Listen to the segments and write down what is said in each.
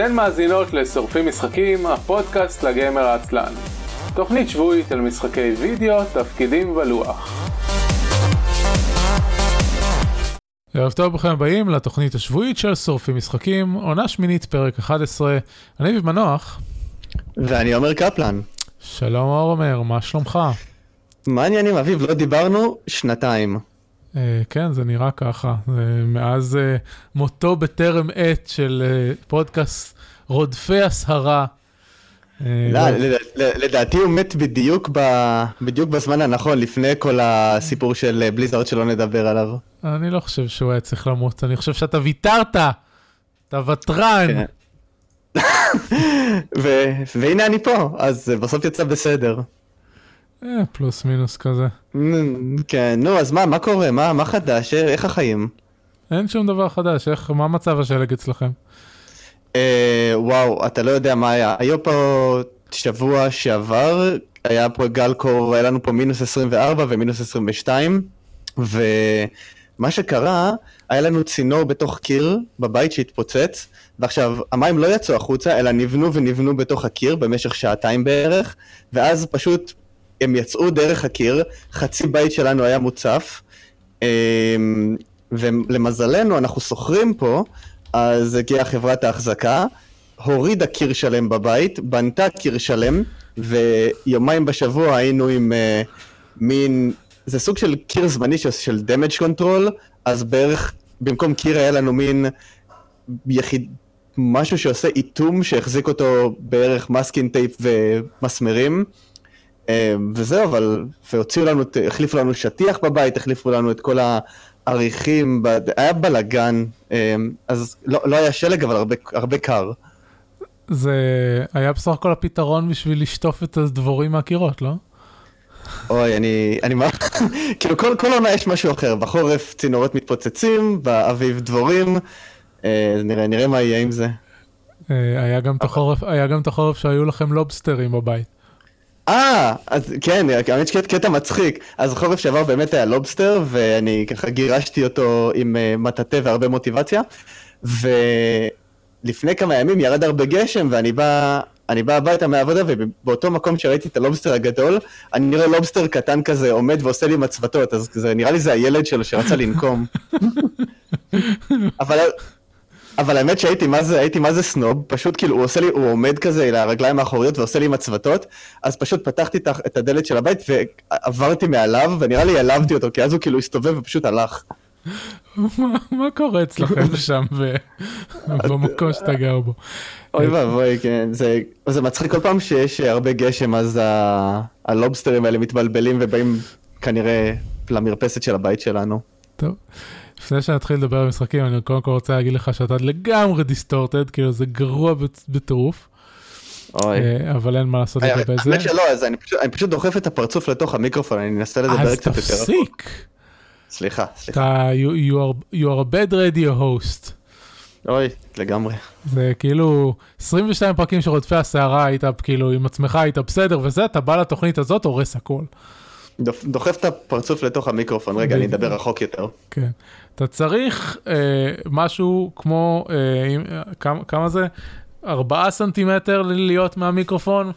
אתן מאזינות לשורפים משחקים, הפודקאסט לגמר העצלן. תוכנית שבועית על משחקי וידאו, תפקידים ולוח. ערב טוב ברוכים הבאים לתוכנית השבועית של שורפים משחקים, עונה שמינית פרק 11. אני אביב מנוח. ואני עומר קפלן. שלום עומר, מה שלומך? מה העניינים אביב? לא דיברנו שנתיים. Uh, כן, זה נראה ככה. זה מאז uh, מותו בטרם עת של uh, פודקאסט רודפי הסהרה. לא, לדעתי הוא מת בדיוק, ב, בדיוק בזמן הנכון, לפני כל הסיפור של בליזארד שלא נדבר עליו. אני לא חושב שהוא היה צריך למות, אני חושב שאתה ויתרת, אתה ותרן. כן. והנה אני פה, אז בסוף יצא בסדר. אה, פלוס מינוס כזה. כן, נו, אז מה, מה קורה? מה, מה חדש? איך החיים? אין שום דבר חדש, איך, מה מצב השלג אצלכם? אה, וואו, אתה לא יודע מה היה. היו פה שבוע שעבר, היה פה גל קור, היה לנו פה מינוס 24 ומינוס 22, ומה שקרה, היה לנו צינור בתוך קיר בבית שהתפוצץ, ועכשיו, המים לא יצאו החוצה, אלא נבנו ונבנו בתוך הקיר במשך שעתיים בערך, ואז פשוט הם יצאו דרך הקיר, חצי בית שלנו היה מוצף, אמ, ולמזלנו אנחנו שוכרים פה, אז הגיעה חברת ההחזקה, הורידה קיר שלם בבית, בנתה קיר שלם, ויומיים בשבוע היינו עם uh, מין, זה סוג של קיר זמני של, damage control, אז בערך במקום קיר היה לנו מין יחיד, משהו שעושה איתום שהחזיק אותו בערך מסקין טייפ ומסמרים. אמ, וזהו, אבל, והוציאו לנו, החליפו לנו שטיח בבית, החליפו לנו את כל העריכים, היה בלאגן, אמ, אז לא, לא היה שלג, אבל הרבה, הרבה קר. זה היה בסך הכל הפתרון בשביל לשטוף את הדבורים מהקירות, לא? אוי, אני, אני, כאילו כל, כל עונה יש משהו אחר, בחורף צינורות מתפוצצים, באביב דבורים, אה, נראה, נראה מה יהיה עם זה. אה, היה גם את החורף שהיו לכם לובסטרים בבית. אה, אז כן, האמת שקטע מצחיק. אז חורף שעבר באמת היה לובסטר, ואני ככה גירשתי אותו עם uh, מטאטא והרבה מוטיבציה, ולפני כמה ימים ירד הרבה גשם, ואני בא, אני בא הביתה מהעבודה, ובאותו מקום שראיתי את הלובסטר הגדול, אני נראה לובסטר קטן כזה עומד ועושה לי מצוותות, אז זה, נראה לי זה הילד שלו שרצה לנקום. אבל אבל האמת שהייתי מה זה, הייתי מה זה סנוב, פשוט כאילו הוא עושה לי, הוא עומד כזה על הרגליים האחוריות ועושה לי מצוותות, אז פשוט פתחתי את הדלת של הבית ועברתי מעליו, ונראה לי העלבתי אותו, כי אז הוא כאילו הסתובב ופשוט הלך. מה קורה אצלכם שם במקום שאתה גר בו? אוי ואבוי, כן, זה מצחיק כל פעם שיש הרבה גשם, אז הלובסטרים האלה מתבלבלים ובאים כנראה למרפסת של הבית שלנו. טוב. לפני שנתחיל לדבר על משחקים, אני קודם כל רוצה להגיד לך שאתה לגמרי דיסטורטד, כאילו זה גרוע בטירוף. אוי. אה, אבל אין מה לעשות לגבי זה. האמת שלא, אז אני פשוט דוחף את הפרצוף לתוך המיקרופון, אני אנסה לדבר קצת יותר. אז תפסיק. סליחה, סליחה. you are a bad radio host. אוי, לגמרי. זה כאילו 22 פרקים של רודפי הסערה היית כאילו עם עצמך היית בסדר וזה, אתה בא לתוכנית הזאת הורס הכל. דוחף את הפרצוף לתוך המיקרופון, רגע, אני אדבר רחוק יותר. כן. אתה צריך אה, משהו כמו, אה, כמה, כמה זה? ארבעה סנטימטר להיות מהמיקרופון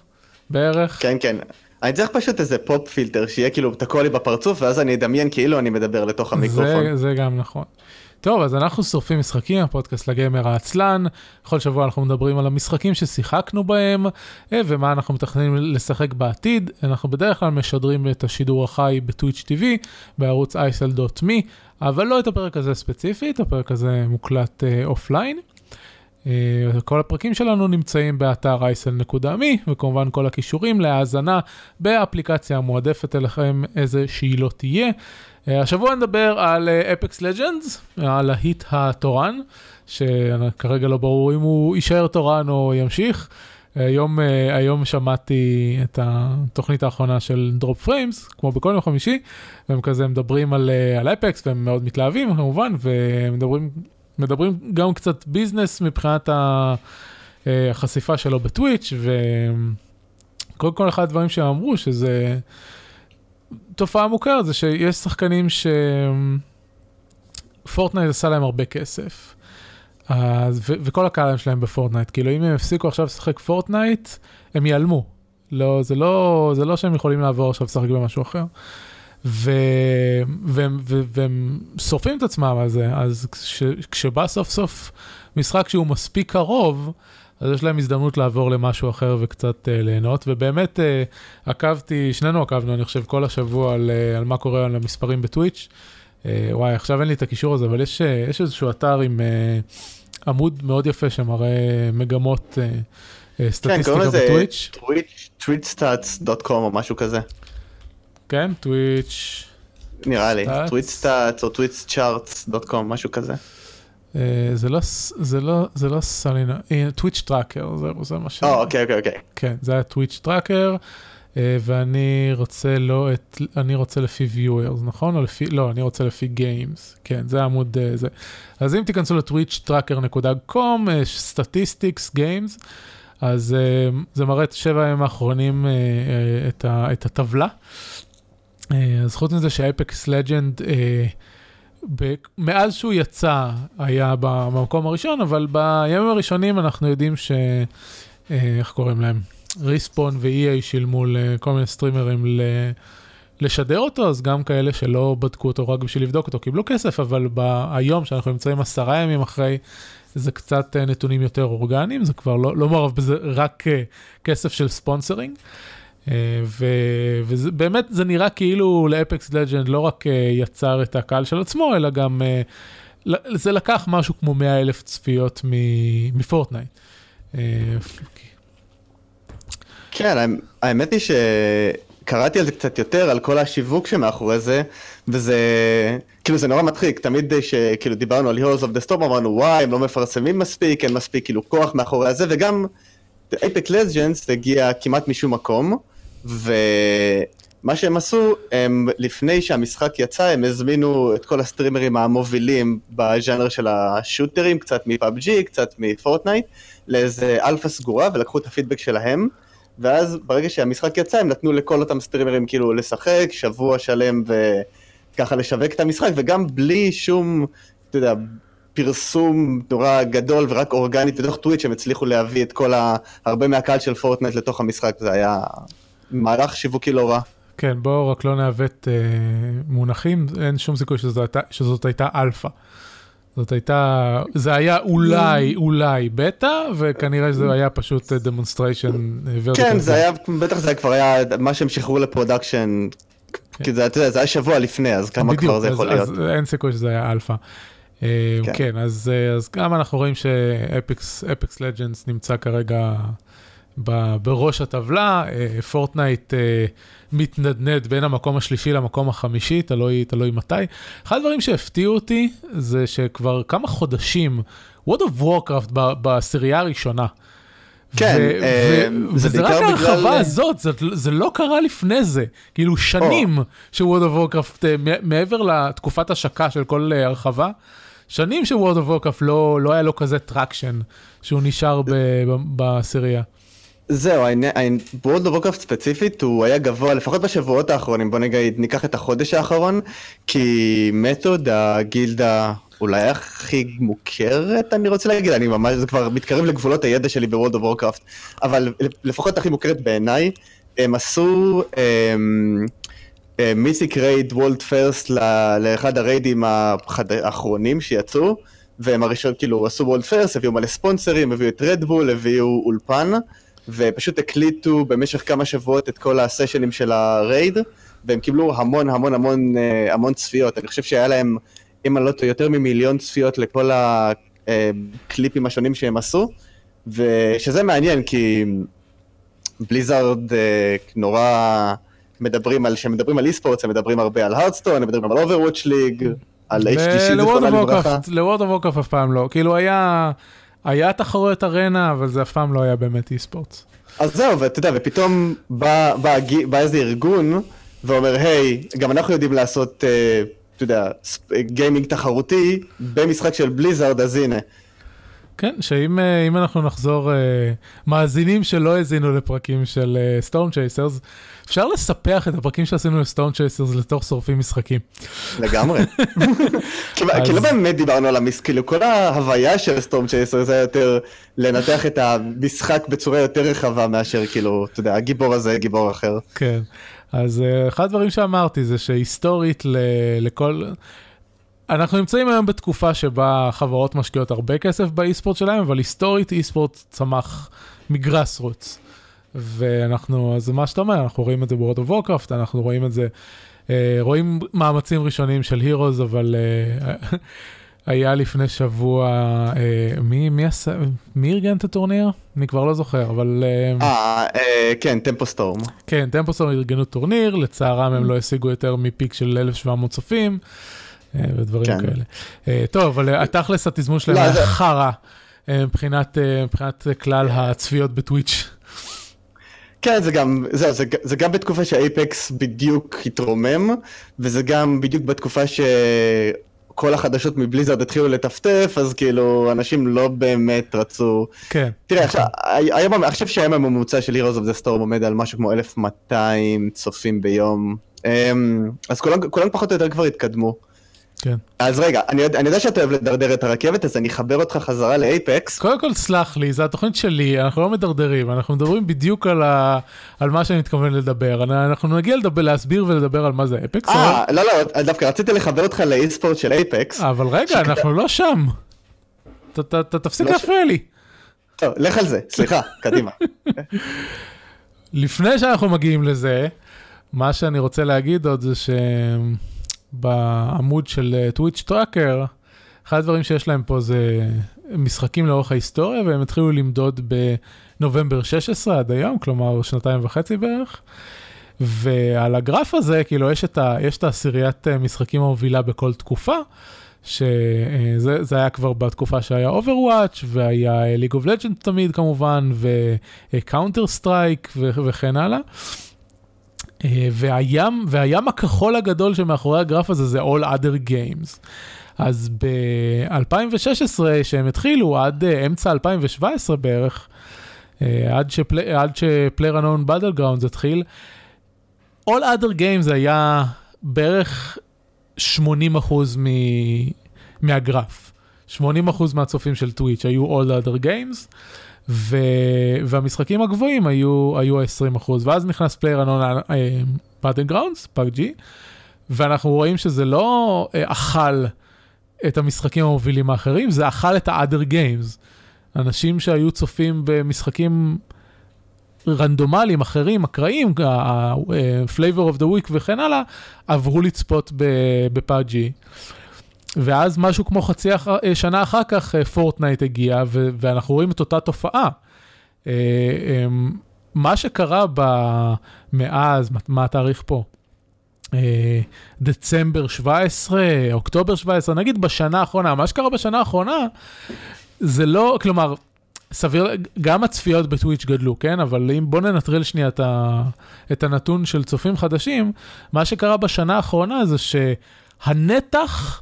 בערך? כן, כן. אני צריך פשוט איזה pop filter שיהיה כאילו תקוע לי בפרצוף ואז אני אדמיין כאילו אני מדבר לתוך המיקרופון. זה, זה גם נכון. טוב, אז אנחנו שורפים משחקים, הפודקאסט לגיימר העצלן. כל שבוע אנחנו מדברים על המשחקים ששיחקנו בהם, אה, ומה אנחנו מתכננים לשחק בעתיד. אנחנו בדרך כלל משדרים את השידור החי ב-Twitch TV, בערוץ isl.me, אבל לא את הפרק הזה ספציפית, הפרק הזה מוקלט offline. אה, אה, כל הפרקים שלנו נמצאים באתר isl.me, וכמובן כל הקישורים להאזנה באפליקציה המועדפת אליכם, איזה שהיא לא תהיה. אה, השבוע נדבר על Apex אה, Legends, על ההיט התורן, שכרגע לא ברור אם הוא יישאר תורן או ימשיך. היום, אה, היום שמעתי את התוכנית האחרונה של Dropped Frames, כמו בכל יום חמישי, והם כזה מדברים על, על Apex והם מאוד מתלהבים כמובן, ומדברים מדברים גם קצת business מבחינת החשיפה שלו ב-Twitch, וקודם כל אחד הדברים שהם אמרו שזה... תופעה מוכרת זה שיש שחקנים ש-Fortnite עשה להם הרבה כסף. אז, ו- וכל הקהל שלהם ב-Fortnite, כאילו אם הם יפסיקו עכשיו לשחק Fortnite, הם ייעלמו. לא, זה לא, זה לא שהם יכולים לעבור עכשיו לשחק במשהו אחר. ו- והם, ו- והם שורפים את עצמם על זה, אז כש- כשבא סוף סוף משחק שהוא מספיק קרוב, אז יש להם הזדמנות לעבור למשהו אחר וקצת אה, ליהנות, ובאמת אה, עקבתי, שנינו עקבנו, אני חושב, כל השבוע על, אה, על מה קורה על המספרים ב-Twitch. Uh, וואי, עכשיו אין לי את הקישור הזה, אבל יש, uh, יש איזשהו אתר עם uh, עמוד מאוד יפה שמראה מגמות uh, uh, סטטיסטיקה בטוויץ'. כן, twitchstats.com או משהו כזה. כן, טוויץ'. נראה לי, twitchstats או twitchcharts.com, משהו כזה. Uh, זה לא, זה לא, זה לא סלינה, טוויץ' טראקר, זהו, זה מה ש... או, אוקיי, אוקיי, אוקיי. כן, זה היה טוויץ' טראקר, אה, ואני רוצה לא את, אני רוצה לפי viewers, נכון? או לפי, לא, אני רוצה לפי games, כן, זה העמוד זה. אז אם תיכנסו ל-twitchtracker.com, statistics, games, אז זה מראה את שבע הימים האחרונים את, ה, את הטבלה. אז חוץ מזה ש-Apex Legend, מאז שהוא יצא היה במקום הראשון, אבל בימים הראשונים אנחנו יודעים ש... איך קוראים להם? Respawn ו-EA שילמו לכל מיני סטרימרים ל... לשדר אותו, אז גם כאלה שלא בדקו אותו רק בשביל לבדוק אותו קיבלו כסף, אבל היום שאנחנו נמצאים עשרה ימים אחרי, זה קצת נתונים יותר אורגניים, זה כבר לא, לא מערב בזה רק כסף של sponsoring. ובאמת זה נראה כאילו ל-Apex Legend לא רק יצר את הקהל של עצמו, אלא גם זה לקח משהו כמו 100 אלף צפיות מפורטנייט. כן, האמת היא שקראתי על זה קצת יותר, על כל השיווק שמאחורי זה, וזה, כאילו זה נורא מצחיק, תמיד שכאילו דיברנו על Heroes of the Storm, אמרנו וואי, הם לא מפרסמים מספיק, אין מספיק כאילו כוח מאחורי זה, וגם אייפק לג'נדס הגיע כמעט משום מקום, ומה שהם עשו, הם לפני שהמשחק יצא, הם הזמינו את כל הסטרימרים המובילים בז'אנר של השוטרים, קצת מפאבג'י, קצת מפורטנייט, לאיזה אלפא סגורה, ולקחו את הפידבק שלהם, ואז ברגע שהמשחק יצא, הם נתנו לכל אותם סטרימרים כאילו לשחק, שבוע שלם וככה לשווק את המשחק, וגם בלי שום, אתה יודע, פרסום נורא גדול ורק אורגנית בתוך Twitch הם הצליחו להביא את כל ה... הרבה מהקהל של Fortnite לתוך המשחק, זה היה מהלך שיווקי לא רע. כן, בואו רק לא נעוות אה, מונחים, אין שום סיכוי שזאת הייתה, שזאת הייתה אלפא. זאת הייתה, זה היה אולי, אולי בטא, וכנראה שזה היה פשוט demonstration. כן, זה היה, בטח זה כבר היה מה שהם שחררו ל-production, כי זה, זה היה שבוע לפני, אז כמה כבר זה יכול להיות. אז אין סיכוי שזה היה אלפא. כן, כן אז, אז גם אנחנו רואים ש-Apex Legends נמצא כרגע בראש הטבלה, Fortnite מתנדנד בין המקום השלישי למקום החמישי, תלוי, תלוי מתי. אחד הדברים שהפתיעו אותי זה שכבר כמה חודשים, World of Warcraft בעשירייה הראשונה. כן, ו- אה, ו- זה וזה רק ההרחבה בגלל... הזאת, זה, זה לא קרה לפני זה. כאילו שנים oh. ש-World of Warcraft, מעבר לתקופת השקה של כל הרחבה, שנים ש-World of Warcraft לא, לא היה לו כזה traction שהוא נשאר בעשירייה. זהו, World of Warcraft ספציפית הוא היה גבוה לפחות בשבועות האחרונים, בוא נגיד ניקח את החודש האחרון, כי Method הגילדה אולי הכי מוכרת אני רוצה להגיד, אני ממש, זה כבר מתקרב לגבולות הידע שלי ב-World of Warcraft, אבל לפחות הכי מוכרת בעיניי, הם עשו Mythic raid world first לאחד הריידים האחרונים שיצאו, והם הראשון כאילו עשו world first, הביאו מלא ספונסרים, הביאו את Red Bull, הביאו אולפן. ופשוט הקליטו במשך כמה שבועות את כל הסשנים של ה-raid, והם קיבלו המון המון המון אה, המון צפיות. אני חושב שהיה להם, אם אני לא טועה, יותר ממיליון צפיות לכל הקליפים השונים שהם עשו, ושזה מעניין, כי Blizzard אה, נורא מדברים על, כשמדברים על e-sport, הם מדברים הרבה על Hearthstone, הם מדברים על Overwatch League, על HGC, זכרונה לברכה. ל-World of Warcraft אף פעם לא, כאילו היה... היה תחרויות arena, אבל זה אף פעם לא היה באמת e-sport. אז זהו, ואתה יודע, ופתאום בא, בא, בא איזה ארגון ואומר, היי, גם אנחנו יודעים לעשות, אה, אתה יודע, gaming תחרותי במשחק של Blizzard, אז הנה. כן, שאם אה, אנחנו נחזור, אה, מאזינים שלא האזינו לפרקים של Storm Chasers, אפשר לספח את הפרקים שעשינו ל-Storm Chasers לתוך שורפים משחקים. לגמרי. כי כי לא באמת דיברנו על המשחק, כאילו כל ההוויה של Storm Chaser זה היה יותר לנתח את המשחק בצורה יותר רחבה מאשר כאילו, אתה יודע, הגיבור הזה גיבור אחר. כן, אז אה, אחד הדברים שאמרתי זה שהיסטורית לכל... אנחנו נמצאים היום בתקופה שבה חברות משקיעות הרבה כסף באי-ספורט שלהם, אבל היסטורית אי-ספורט צמח מגרס רוץ. ואנחנו, אז מה שאתה אומר, אנחנו רואים את זה ב-World of Warcraft, אנחנו רואים את זה, אה, רואים מאמצים ראשונים של Heroes, אבל אה, היה לפני שבוע, אה, מי, מי, עשה, מי ארגן את הטורניר? אני כבר לא זוכר, אבל... אה, אה, אה, כן, טמפו סטורם. כן, טמפוסון ארגנו טורניר, לצערם הם לא השיגו יותר מפיק של 1,700 צופים, אה, ודברים כן. כאלה. אה, טוב, אבל אה, התכלס התזמון שלהם לא, היה זה- חרא אה, מבחינת אה, מבחינת כלל הצפיות בטוויץ'. כן, זה גם, זהו, זה, זה גם בתקופה שאייפקס בדיוק התרומם, וזה גם בדיוק בתקופה שכל החדשות מבליזרד התחילו לטפטף, אז כאילו, אנשים לא באמת רצו... כן. תראה, עכשיו, היום, אני חושב שהיום הממוצע של Heroes of the Storm עומד על משהו כמו 1200 צופים ביום, אמ, אז כולם, כולם פחות או יותר כבר התקדמו. כן. אז רגע, אני, יודע- אני יודע שאתה אוהב לדרדר את הרכבת, אז אני אחבר אותך חזרה לאייפקס. קודם כל סלח לי, זו התוכנית שלי, אנחנו לא מדרדרים, אנחנו מדברים בדיוק על, ה... על מה שאני מתכוון לדבר. אנחנו נגיע לדבר, להסביר ולדבר על מה זה אפקס, אה, לא, לא, דווקא רציתי לחבר אותך לאי-ספורט של אייפקס. אבל רגע, שכת- אנחנו לא שם. אתה- אתה אתה תפסיק לא ש- להפריע לי. טוב, לך על זה, סליחה, קדימה. לפני שאנחנו מגיעים לזה, מה שאני רוצה להגיד עוד זה שבעמוד של טוויץ' טראקר, אחד הדברים שיש להם פה זה משחקים לאורך ההיסטוריה, והם התחילו למדוד בנובמבר 16 עד היום, כלומר שנתיים וחצי בערך. ועל הגרף הזה, כאילו, יש את, העשיריית אה, משחקים המובילה בכל תקופה, שזה זה היה כבר בתקופה שהיה Overwatch, והיה אה, League of Legends תמיד כמובן, ו-Counter Strike וכן הלאה. אה, והים, והים הכחול הגדול שמאחורי הגרף הזה זה All Other Games. אז ב-2016, שהם התחילו, עד אה, אמצע 2017 בערך, אה, עד ש Play- עד ש Player unknown Battlegrounds התחיל, All Other Games היה בערך 80 אחוז מ- מהגרף. 80 אחוז מהצופים של Twitch היו All Other Games, ו... והמשחקים הגבוהים היו, היו ה-20 אחוז, ואז נכנס Player unknown אה, Battlegrounds, PUBG, ואנחנו רואים שזה לא אה, אכל את המשחקים המובילים האחרים, זה אכל את ה-other games. אנשים שהיו צופים במשחקים רנדומליים אחרים, אקראיים, ה-flavor of the week וכן הלאה, עברו לצפות ב PUBG. ואז משהו כמו חצי אח... שנה אחר כך Fortnite הגיע, ו- ואנחנו רואים את אותה תופעה. אה, אמ, מה שקרה ב- מאז, מה- התאריך פה? אה, דצמבר 17, אוקטובר 17, נגיד בשנה האחרונה, מה שקרה בשנה האחרונה, זה לא, כלומר, סביר, גם הצפיות ב Twitch גדלו, כן? אבל אם בוא ננטרל שנייה את, ה, את הנתון של צופים חדשים, מה שקרה בשנה האחרונה זה שהנתח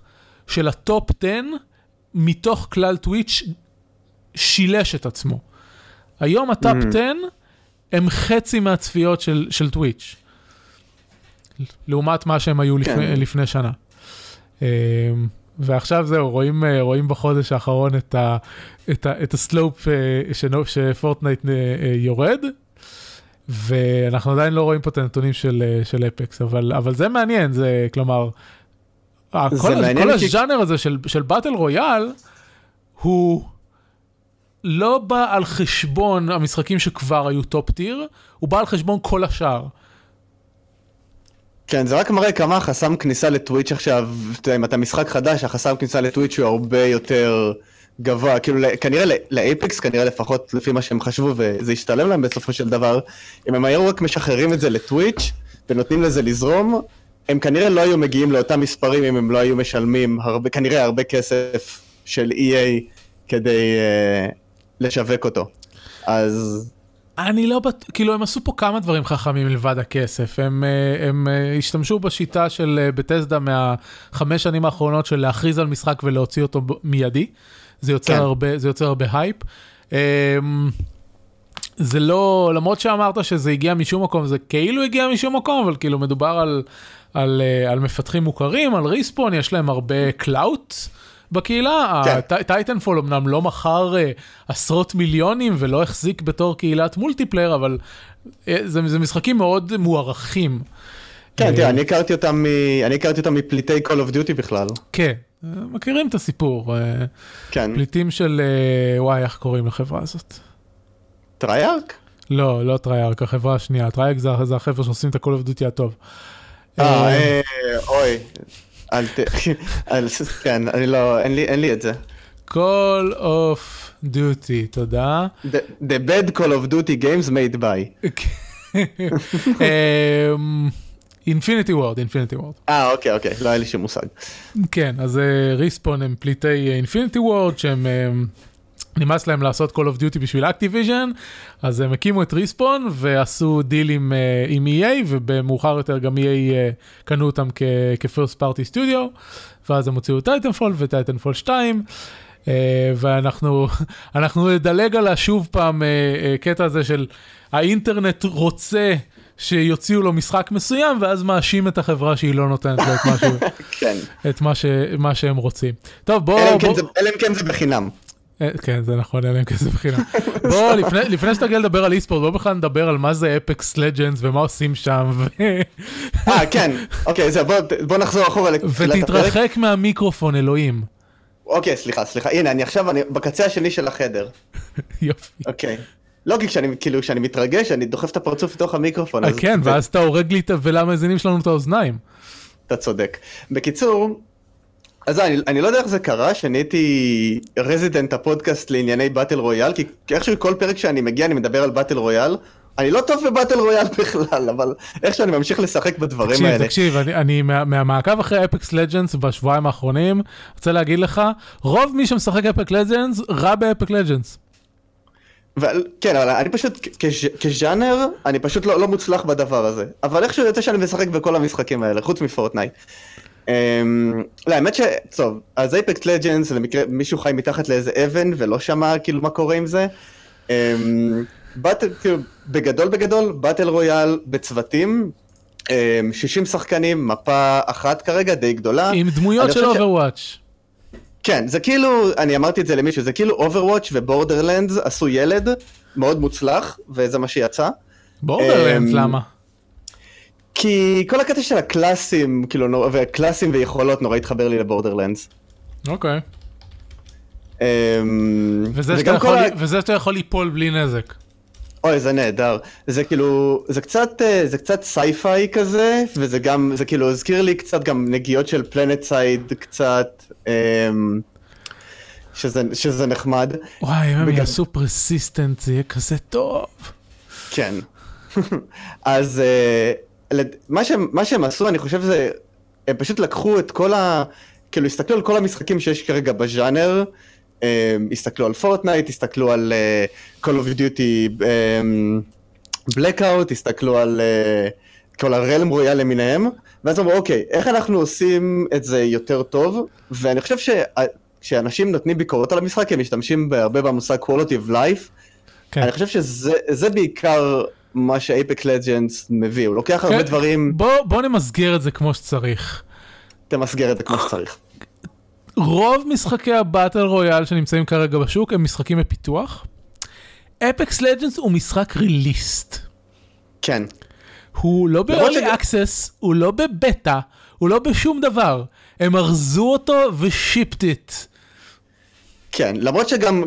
של ה top 10 מתוך כלל Twitch שילש את עצמו. היום ה top Mhm. 10 הם חצי מהצפיות של, של Twitch. לעומת מה שהם היו לפני, כן. לפני שנה. אמ, ועכשיו זהו, רואים, אה, רואים בחודש האחרון את, ה, את, ה, את ה slope אה, ש Fortnite אה, יורד, ואנחנו עדיין לא רואים פה את הנתונים של, של Apex, אבל, אבל זה מעניין, זה כלומר, כל, ה- מעניין כל כי- הז'אנר הזה של, של battle royale, הוא לא בא על חשבון המשחקים שכבר היו top tier, הוא בא על חשבון כל השאר. כן, זה רק מראה כמה החסם כניסה לטוויץ' עכשיו, אתה יודע, אם אתה משחק חדש, החסם כניסה לטוויץ' הוא הרבה יותר גבוה, כאילו כנראה לאייפקס, כנראה לפחות לפי מה שהם חשבו, וזה ישתלם להם בסופו של דבר, אם הם היו רק משחררים את זה לטוויץ' ונותנים לזה לזרום, הם כנראה לא היו מגיעים לאותם מספרים אם הם לא היו משלמים הרבה, כנראה הרבה כסף של EA כדי אה, לשווק אותו. אז אני לא בטוח, כאילו הם עשו פה כמה דברים חכמים מלבד הכסף, הם, אה, הם אה, השתמשו בשיטה של Bethesda מהחמש שנים האחרונות של להכריז על משחק ולהוציא אותו מיידי, זה יוצר, כן. הרבה, זה יוצר הרבה הייפ. אמ, זה לא, למרות שאמרת שזה הגיע משום מקום, זה כאילו הגיע משום מקום, אבל כאילו מדובר על, על, אה, על מפתחים מוכרים, על Respawn, יש להם הרבה clout בקהילה. כן. Titanfall אמנם לא מכר אה, עשרות מיליונים ולא החזיק בתור קהילת multiplayer, אבל אה, זה, זה משחקים מאוד מוערכים. כן, אה, תראה, אני הכרתי אותם מ- אני הכרתי אותם מפליטי Call of Duty בכלל. כן, מכירים את הסיפור. כן. פליטים של, וואי, איך קוראים לחברה הזאת? Treyarch? לא, לא Treyarch, החברה השנייה, Treyarch זה, זה החבר'ה שעושים את ה-call of duty הטוב. אה, אה, אה, אוי. אל ת... כן, אני לא, אין לי- אין לי את זה. call of duty, תודה. The- The bad Call of Duty games made by. Infinity Ward, Infinity Ward. אה, אוקיי, אוקיי, לא היה לי שום מושג. כן, אז Respawn הם פליטי Infinity Ward שהם... נמאס להם לעשות Call of Duty בשביל Activision, אז הם הקימו את Respawn ועשו דיל עם, אה, עם EA, ובמאוחר יותר גם EA אה, קנו אותם כ-first party studio, ואז הם הוציאו Titanfall ו Titanfall 2, אה, ואנחנו אנחנו נדלג על השוב פעם אה, אה, קטע הזה של האינטרנט רוצה שיוציאו לו משחק מסוים, ואז מאשים את החברה שהיא לא נותנת לו את מה, כן. את מה, ש, מה שהם רוצים. טוב, בוא... אלא אם כן בוא... זה- אלא אם כן זה בחינם. אה, כן, זה נכון, אין להם כסף חינם. בוא, לפני, לפני שתגיע לדבר על e-sport, בוא בכלל נדבר על מה זה Apex Legends ומה עושים שם. אה, כן. אוקיי, זהו, בוא- בוא נחזור אחורה לתחילת הפרק. ותתרחק מהמיקרופון, אלוהים. אוקיי, סליחה, סליחה. הנה, אני עכשיו, אני בקצה השני של החדר. יופי. אוקיי. לא, כי כשאני, כאילו, כשאני מתרגש, אני דוחף את הפרצוף לתוך המיקרופון. אה, כן, ואז אתה הורג לי ולמאזינים שלנו את האוזניים. אתה צודק. בקיצור, אז אני, אני לא יודע איך זה קרה, שנהייתי רזידנט הפודקאסט לענייני באטל רויאל, כי כי איכשהו כל פרק שאני מגיע אני מדבר על באטל רויאל. אני לא טוב ב battle royale בכלל, אבל איכשהו אני ממשיך לשחק בדברים תקשיב, האלה. תקשיב, אני, אני מה, מהמעקב אחרי Apex Legends בשבועיים האחרונים, רוצה להגיד לך, רוב מי שמשחק Apex Legends, רע ב Apex Legends. אבל, כן, אבל אני פשוט, כז'- כז'אנר, אני פשוט לא, לא מוצלח בדבר הזה. אבל איכשהו יוצא שאני משחק בכל המשחקים האלה, חוץ מ Fortnite. אמ, לא, האמת ש... טוב, אז Apex Legends, למקרה מישהו חי מתחת לאיזה אבן ולא שמע כאילו מה קורה עם זה. אמ, battle, כאילו, בגדול בגדול, battle royale בצוותים, אמ, 60 שחקנים, מפה אחת כרגע, די גדולה. עם דמויות של חושב ש- Overwatch. כן, זה כאילו, אני אמרתי את זה למישהו, זה כאילו Overwatch ו Borderlands עשו ילד מאוד מוצלח, וזה מה שיצא. Borderlands, אמ, למה? כי כל הקטע של ה classים, כאילו, נור- וה classים ויכולות נורא התחבר לי ל Borderlands. אוקיי. אמ, וזה שאתה יכול- ליפול בלי נזק. אוי, זה נהדר. זה כאילו, זה קצת, אה, זה קצת sci-fi כזה, וזה גם, זה כאילו הזכיר לי קצת גם נגיעות של PlanetSide קצת, אמ, שזה, שזה נחמד. וואי, אם הם יעשו persistent זה יהיה כזה טוב. כן. אז אה, מה שהם, מה שהם עשו, אני חושב זה, הם פשוט לקחו את כל ה... כאילו, הסתכלו על כל המשחקים שיש כרגע בז'אנר, אה, הסתכלו על פורטנייט, הסתכלו על אה, Call of Duty Blackout, הסתכלו על אה, כל הרלם רויאל למיניהם, ואז אמרו, אוקיי, איך אנחנו עושים את זה יותר טוב? ואני חושב ש... כשאנשים נותנים ביקורות על המשחק, הם משתמשים הרבה במושג quality of life, כן. אני חושב שזה זה בעיקר מה ש Apex Legends מביא, הוא לוקח הרבה כן, דברים, בוא, בוא נמסגר את זה כמו שצריך. תמסגר את זה כמו שצריך. רוב משחקי ה battle royale שנמצאים כרגע בשוק הם משחקים בפיתוח. Apex Legends הוא משחק released. כן. הוא לא ב-early access, הוא לא בבטא, הוא לא בשום דבר. הם ארזו אותו ו shipped it. כן, למרות שגם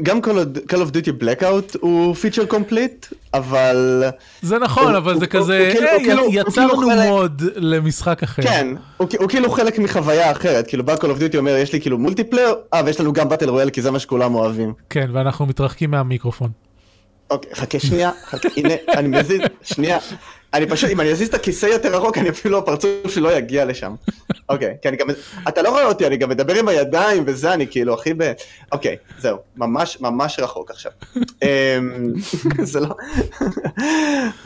Call of Duty Blackout הוא feature complete, אבל זה נכון, הוא- אבל זה הוא- כזה, הוא כאילו- "היי, הוא כאילו- הוא יצרנו כאילו חלק- mod למשחק אחר. כן, הוא, הוא כאילו חלק מחוויה אחרת, כאילו בא Call of Duty אומר יש לי כאילו multiplayer, אה ויש לנו גם battle royale כי זה מה שכולם אוהבים. כן, ואנחנו מתרחקים מהמיקרופון. אוקיי, חכה שנייה, חכה, הנה, אני מזיז, שנייה. אני פשוט, אם אני אזיז את הכיסא יותר רחוק, אני אפילו הפרצוף שלי לא יגיע לשם. אוקיי, כי אני גם, אתה לא רואה אותי, אני גם מדבר עם הידיים וזה, אני כאילו הכי ב... אוקיי, זהו, ממש ממש רחוק עכשיו. אמ, זה לא...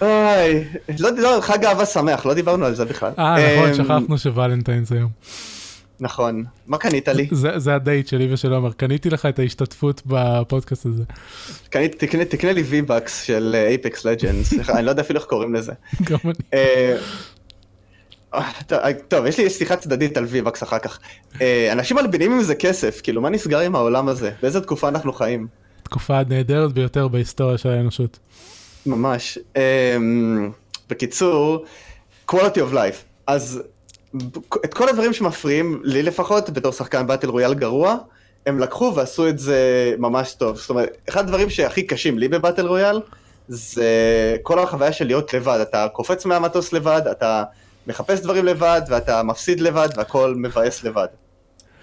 אוי, לא, לא, חג אהבה שמח, לא דיברנו על זה בכלל. אה, נכון, אמ, שכחנו שוולנטיינס היום. נכון. מה קנית לי? זה זה הדייט שלי ושל עומר, קניתי לך את ההשתתפות בפודקאסט הזה. קנית, תקנה, תקנה לי V-Bucks של אייפקס לג'נדס, אני לא יודע אפילו איך קוראים לזה. גם אני. אה, אה, טוב, אה, טוב, יש לי שיחה צדדית על V-Bucks אחר כך. אה, אנשים מלבינים עם זה כסף, כאילו מה נסגר עם העולם הזה? באיזה תקופה אנחנו חיים? תקופה הנהדרת ביותר בהיסטוריה של האנושות. ממש. אה, בקיצור, quality of life. אז את כל הדברים שמפריעים, לי לפחות, בתור שחקן באטל רויאל גרוע, הם לקחו ועשו את זה ממש טוב. זאת אומרת, אחד הדברים שהכי קשים לי בבאטל רויאל, זה כל החוויה של להיות לבד. אתה קופץ מהמטוס לבד, אתה מחפש דברים לבד, ואתה מפסיד לבד, והכל מבאס לבד.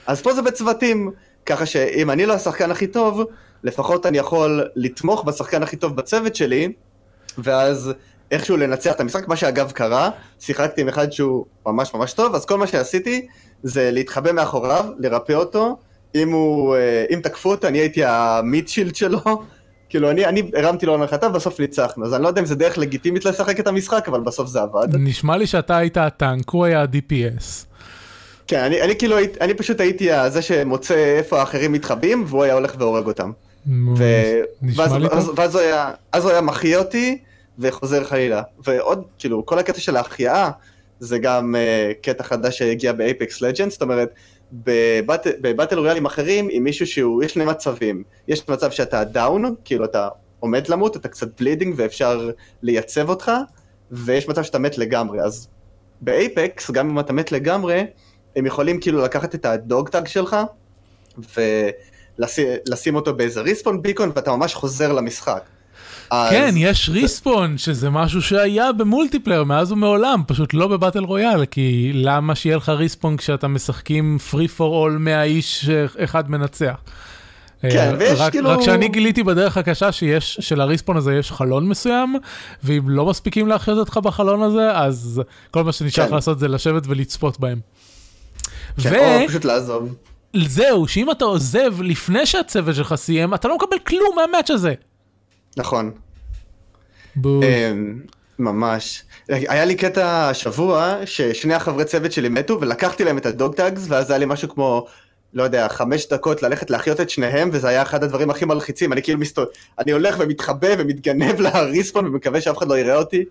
אז פה זה בצוותים, ככה שאם אני לא השחקן הכי טוב, לפחות אני יכול לתמוך בשחקן הכי טוב בצוות שלי, ואז איכשהו לנצח את המשחק, מה שאגב קרה, שיחקתי עם אחד שהוא ממש ממש טוב, אז כל מה שעשיתי זה להתחבא מאחוריו, לרפא אותו, אם הוא, אה, אם תקפו אותו, אני הייתי המיטשילד שלו, כאילו אני, אני הרמתי לו להנחתה, בסוף ניצחנו, אז אני לא יודע אם זה דרך לגיטימית לשחק את המשחק, אבל בסוף זה עבד. נשמע לי שאתה היית הטנק, הוא היה ה-DPS. כן, אני, אני כאילו, אני פשוט הייתי זה שמוצא איפה האחרים מתחבאים, והוא היה הולך והורג אותם. ו... ואז, ואז. ואז הוא היה, אז הוא היה מחיה אותי וחוזר חלילה. ועוד, כאילו, כל הקטע של ההחייאה זה גם אה, קטע חדש שהגיע ב Apex Legend, זאת אומרת, בבט, ב battle royale ים אחרים, עם מישהו שהוא, יש שני מצבים. יש מצב שאתה down, כאילו אתה עומד למות, אתה קצת bleeding ואפשר לייצב אותך, ויש מצב שאתה מת לגמרי. אז ב Apex, גם אם אתה מת לגמרי, הם יכולים כאילו לקחת את ה dog tag שלך, ולשים אותו באיזה respawn beacon, ואתה ממש חוזר למשחק. כן, יש respawn, שזה משהו שהיה ב multiplayer מאז ומעולם, פשוט לא ב battle royale, כי למה שיהיה לך respawn כשאתה משחקים free for all 100 איש אחד מנצח? כן, אה, ויש רק, כאילו- רק שאני גיליתי בדרך הקשה שיש, שלריספון הזה יש חלון מסוים, ואם לא מספיקים להחיות אותך בחלון הזה, אז כל מה שנשאר כן. לעשות זה לשבת ולצפות בהם. כן, או פשוט לעזוב. וזהו, שאם אתה עוזב לפני שהצוות שלך סיים, אתה לא מקבל כלום מהמאץ' הזה. נכון. בול. אמ, ממש. היה לי קטע השבוע ששני החברי צוות שלי מתו ולקחתי להם את הדוג טאגס ואז היה לי משהו כמו, לא יודע, חמש דקות ללכת להחיות את שניהם וזה היה אחד הדברים הכי מלחיצים. אני כאילו מסתובב, אני הולך ומתחבא ומתגנב לריספון ומקווה שאף אחד לא יראה אותי.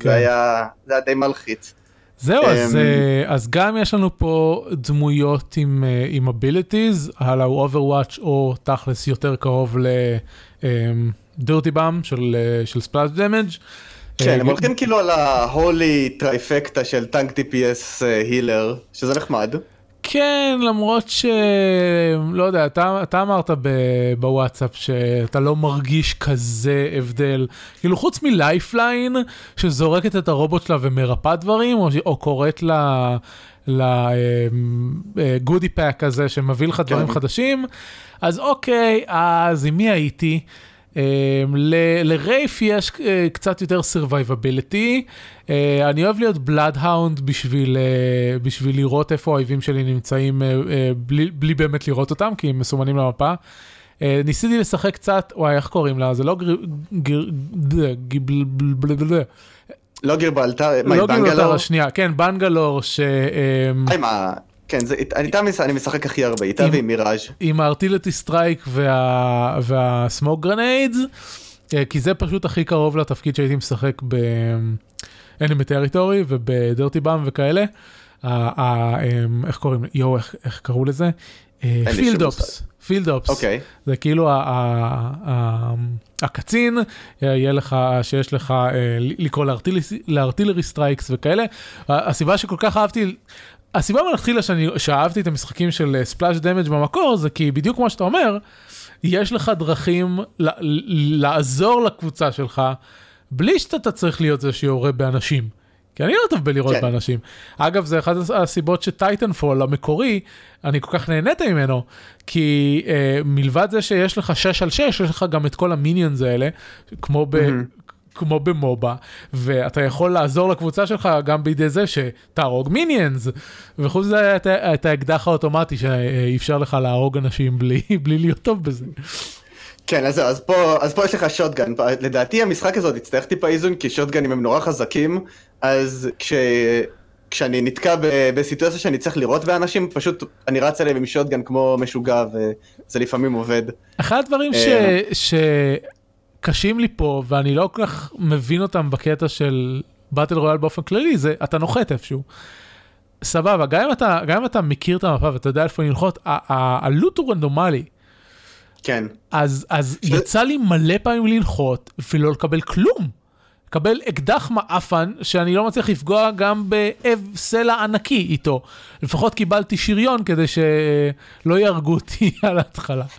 כן. זה היה, זה היה די מלחיץ. זהו, אז, אמ, אה, אז גם יש לנו פה דמויות עם, אה, עם abilities, הלאה הוא Overwatch או תכלס יותר קרוב ל-dirty bomb של, אה, של splash damage. כן, אה, הם הולכים כאילו על ה-holy טרייפקטה של טנק DPS הילר, שזה נחמד. כן, למרות ש... לא יודע, אתה, אתה אמרת ב, בוואטסאפ שאתה לא מרגיש כזה הבדל. כאילו, חוץ מ Lifeline, שזורקת את הרובוט שלה ומרפאה דברים, או, או קוראת לה... ל goodie pack הזה שמביא לך דברים כן. חדשים, אז אוקיי, אז עם מי הייתי? ל- ל Wraith יש אה, קצת יותר survivability, אה, אני אוהב להיות Bloodhound בשביל, בשביל לראות איפה האויבים שלי נמצאים אה, בלי, בלי באמת לראות אותם, כי הם מסומנים למפה. ניסיתי לשחק קצת, וואי, איך קוראים לה? זה לא גר... גיבל- לא גיברלטר, מה, לא Bangalore? גיברלטר השנייה, כן, Bangalore, ש... עם ה... כן, זה- איתה אני משחק הכי הרבה, איתה עם- ועם מיראז'. עם ה artillery strike וה... וה smoke grenades, כי זה פשוט הכי קרוב לתפקיד שהייתי משחק ב Enemy Territory וב Dirty Bomb וכאלה. איך קוראים? יואו, איך- קראו לזה? field ops. field ops. זה כאילו הקצין, יהיה לך, שיש לך אה, לקרוא ל artillery strikes וכאלה. הסיבה שכל כך אהבתי, הסיבה מלכתחילה שאני- שאהבתי את המשחקים של Splash Damage במקור, זה כי בדיוק כמו שאתה אומר, יש לך דרכים לעזור לקבוצה שלך, בלי שאתה צריך להיות זה שיורה באנשים. כי אני לא טוב בלראות כן. באנשים. אגב, זה אחת הסיבות שטייטנפול המקורי, אני כל כך נהנית ממנו, כי אה, מלבד זה שיש לך 6 על 6, יש לך גם את כל המיניונס האלה, כמו ב... מהמם. כמו במובה, ואתה יכול לעזור לקבוצה שלך גם בידי זה שתהרוג מיניאנס, וחוץ מזה את, את האקדח האוטומטי שאפשר לך להרוג אנשים בלי, בלי להיות טוב בזה. כן, אז אז פה, אז פה יש לך שוטגן. לדעתי המשחק הזה עוד יצטרך טיפה איזון, כי שוטגנים הם נורא חזקים, אז כש... כשאני נתקע ב- בסיטואציה שאני צריך לירות באנשים, פשוט אני רץ עליהם עם שוטגן כמו משוגע, וזה לפעמים עובד. אחד הדברים ש... אה. שקשים לי פה, ואני לא כל כך מבין אותם בקטע של באטל רויאל באופן כללי, זה אתה נוחת איפשהו. סבבה, גם אם אתה, גם אם אתה מכיר את המפה ואתה יודע איפה לנחות, הלוט הוא רנדומלי. כן. אז, אז ש- יצא לי מלא פעמים לנחות ולא לקבל כלום. לקבל אקדח מעפן שאני לא מצליח לפגוע גם באב סלע ענקי איתו. לפחות קיבלתי שריון כדי שלא יהרגו אותי על ההתחלה.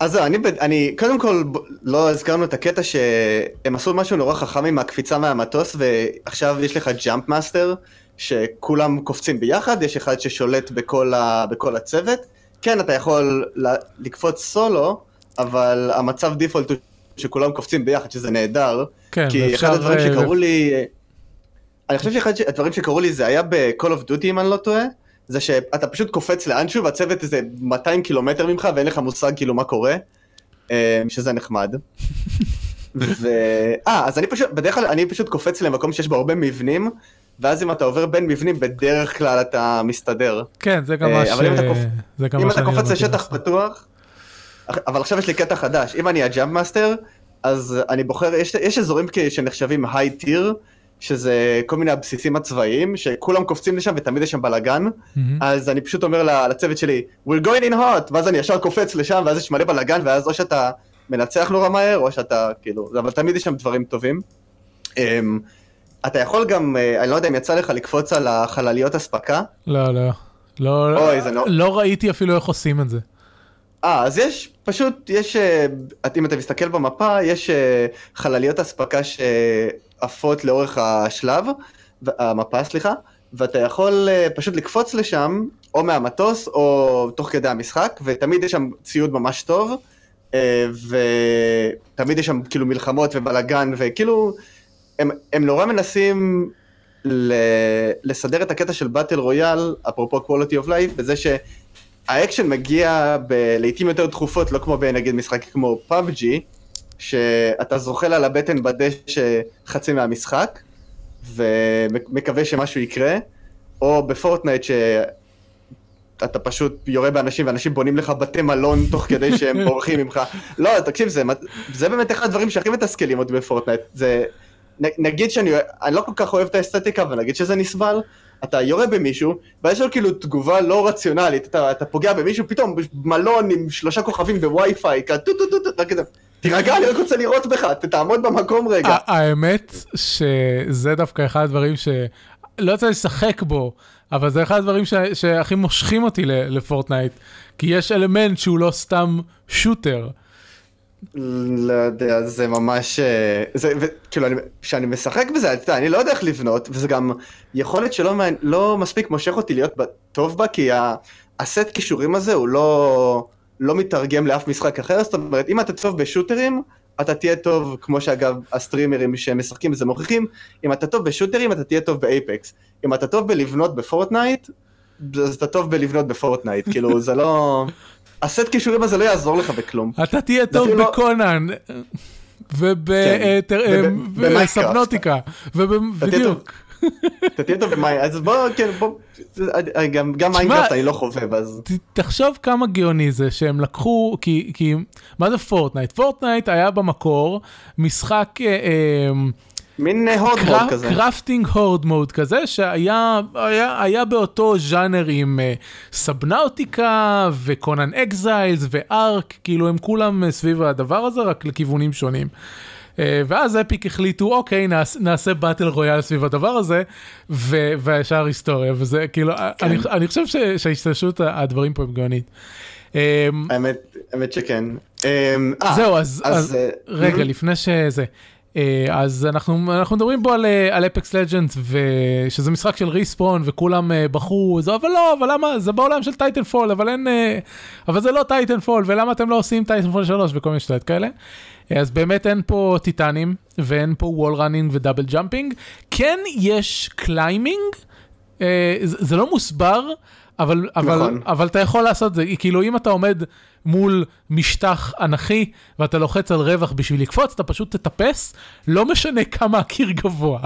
אז זהו, אני, אני, קודם כל, לא הזכרנו את הקטע שהם עשו משהו נורא חכם עם הקפיצה מהמטוס, ועכשיו יש לך jump master, שכולם קופצים ביחד, יש אחד ששולט בכל, ה, בכל הצוות. כן, אתה יכול לקפוץ סולו, אבל המצב דיפולט הוא שכולם קופצים ביחד, שזה נהדר. כן, כי אחד הדברים אה, שקרו לי, אני חושב שאחד הדברים שקרו לי זה היה ב-call of duty אם אני לא טועה, זה שאתה פשוט קופץ לאנשהו והצוות איזה 200 קילומטר ממך ואין לך מושג כאילו מה קורה, אה, שזה נחמד. ו... אה, אז אני פשוט, בדרך כלל אני פשוט קופץ למקום שיש בו הרבה מבנים, ואז אם אתה עובר בין מבנים בדרך כלל אתה מסתדר. כן, זה גם אה, מה ש... אבל אם אתה קופ- זה גם אם אתה קופץ לשטח לעשות. פתוח, אבל עכשיו יש לי קטע חדש, אם אני ה jump master, אז אני בוחר, יש, יש אזורים שנחשבים high tier, שזה כל מיני הבסיסים הצבאיים, שכולם קופצים לשם ותמיד יש שם בלאגן, מהמם. אז אני פשוט אומר לצוות שלי, we're going in hot, ואז אני ישר קופץ לשם, ואז יש מלא בלאגן, ואז או שאתה מנצח נורא מהר, או שאתה, כאילו, אבל תמיד יש שם דברים טובים. אמ, אתה יכול גם, אה, אני לא יודע אם יצא לך לקפוץ על החלליות אספקה, לא, לא. לא, אוי, זה נורא- לא ראיתי אפילו איך עושים את זה. אה, אז יש, פשוט, יש, אה, אם אתה מסתכל במפה, יש אה, חלליות אספקה שעפות לאורך השלב, המפה, סליחה, ואתה יכול אה, פשוט לקפוץ לשם, או מהמטוס, או תוך כדי המשחק, ותמיד יש שם ציוד ממש טוב, אה, ותמיד יש שם כאילו מלחמות ובלאגן, וכאילו, הם, הם נורא מנסים ל- לסדר את הקטע של battle royale, אפרופו quality of life, בזה ש... האקשן מגיע ב- לעיתים יותר תכופות, לא כמו בנגיד משחק כמו PUBG, שאתה זוחל על הבטן בדשא חצי מהמשחק, ומקווה שמשהו יקרה, או ב Fortnite שאתה פשוט יורה באנשים ואנשים בונים לך בתי מלון תוך כדי שהם בורחים ממך. לא, תקשיב, זה, זה באמת אחד הדברים שהכי מתסכלים אותי ב Fortnite. זה, נ- נגיד שאני אני לא כל כך אוהב את האסתטיקה, אבל נגיד שזה נסבל, אתה יורה במישהו, ויש לו כאילו תגובה לא רציונלית, אתה, אתה פוגע במישהו, פתאום מלון עם שלושה כוכבים בווי-פיי, כזה טו טו טו טו, רק כזה, תירגע, אני רק רוצה לירות בך, תעמוד במקום רגע. האמת שזה דווקא אחד הדברים שלא יצא לי לשחק בו, אבל זה אחד הדברים ש... שהכי מושכים אותי ל Fortnite, כי יש אלמנט שהוא לא סתם שוטר. לא יודע, זה ממש... אה, זה, ו, כאילו, אני- כשאני משחק בזה, אתה יודע, אני לא יודע איך לבנות, וזה גם יכולת שלא לא מספיק מושך אותי להיות ב- טוב בה, כי ה- הסט כישורים הזה הוא לא, לא מתרגם לאף משחק אחר, זאת אומרת, אם אתה טוב בשוטרים, אתה תהיה טוב, כמו שאגב הסטרימרים שמשחקים בזה מוכיחים, אם אתה טוב בשוטרים, אתה תהיה טוב באייפקס. אם אתה טוב בלבנות ב Fortnite, אז אתה טוב בלבנות ב Fortnite, כאילו, זה לא... הסט כישורים הזה לא יעזור לך בכלום. אתה תהיה טוב אפילו לא- Conan, כן. וב Subnautica, ובדיוק. אתה תהיה טוב במים, אז בוא, כן, בוא, גם, גם Minecraft אני לא חובב, אז... ת- תחשוב כמה גאוני זה שהם לקחו, כי, כי מה זה Fortnite? Fortnite היה במקור משחק אה, אה, מין horde mode cra- כזה. crafting horde mode כזה שהיה היה, היה באותו ז'אנר עם אה, Subnautica ו Conan Exiles ו Ark, כאילו הם כולם אה, סביב הדבר הזה רק לכיוונים שונים. אה, ואז Epic החליטו אוקיי נעש, נעשה battle royale סביב הדבר הזה ו- והשאר היסטוריה וזה כאילו כן. אני, אני חושב ש- שההשתלשלות הדברים פה הם גאונית. אה, האמת, האמת שכן. אמ, אה, זהו אז, אה, רגע. לפני שזה. אה, אז אנחנו, אנחנו מדברים פה על Apex Legends, שזה משחק של Respawn וכולם אה, בחרו, זה, אבל לא, אבל למה, זה בעולם של Titanfall, אבל אין, אה, אבל זה לא Titanfall, ולמה אתם לא עושים Titanfall 3 וכל מיני שטויות כאלה. אז באמת אין פה טייטנים, ואין פה wall running ו double jumping. כן יש climbing, זה, זה לא מוסבר, אבל, אבל, נכון. אבל אתה יכול לעשות זה, כאילו אם אתה עומד מול משטח אנכי ואתה לוחץ על רווח בשביל לקפוץ, אתה פשוט תטפס, לא משנה כמה הקיר גבוה.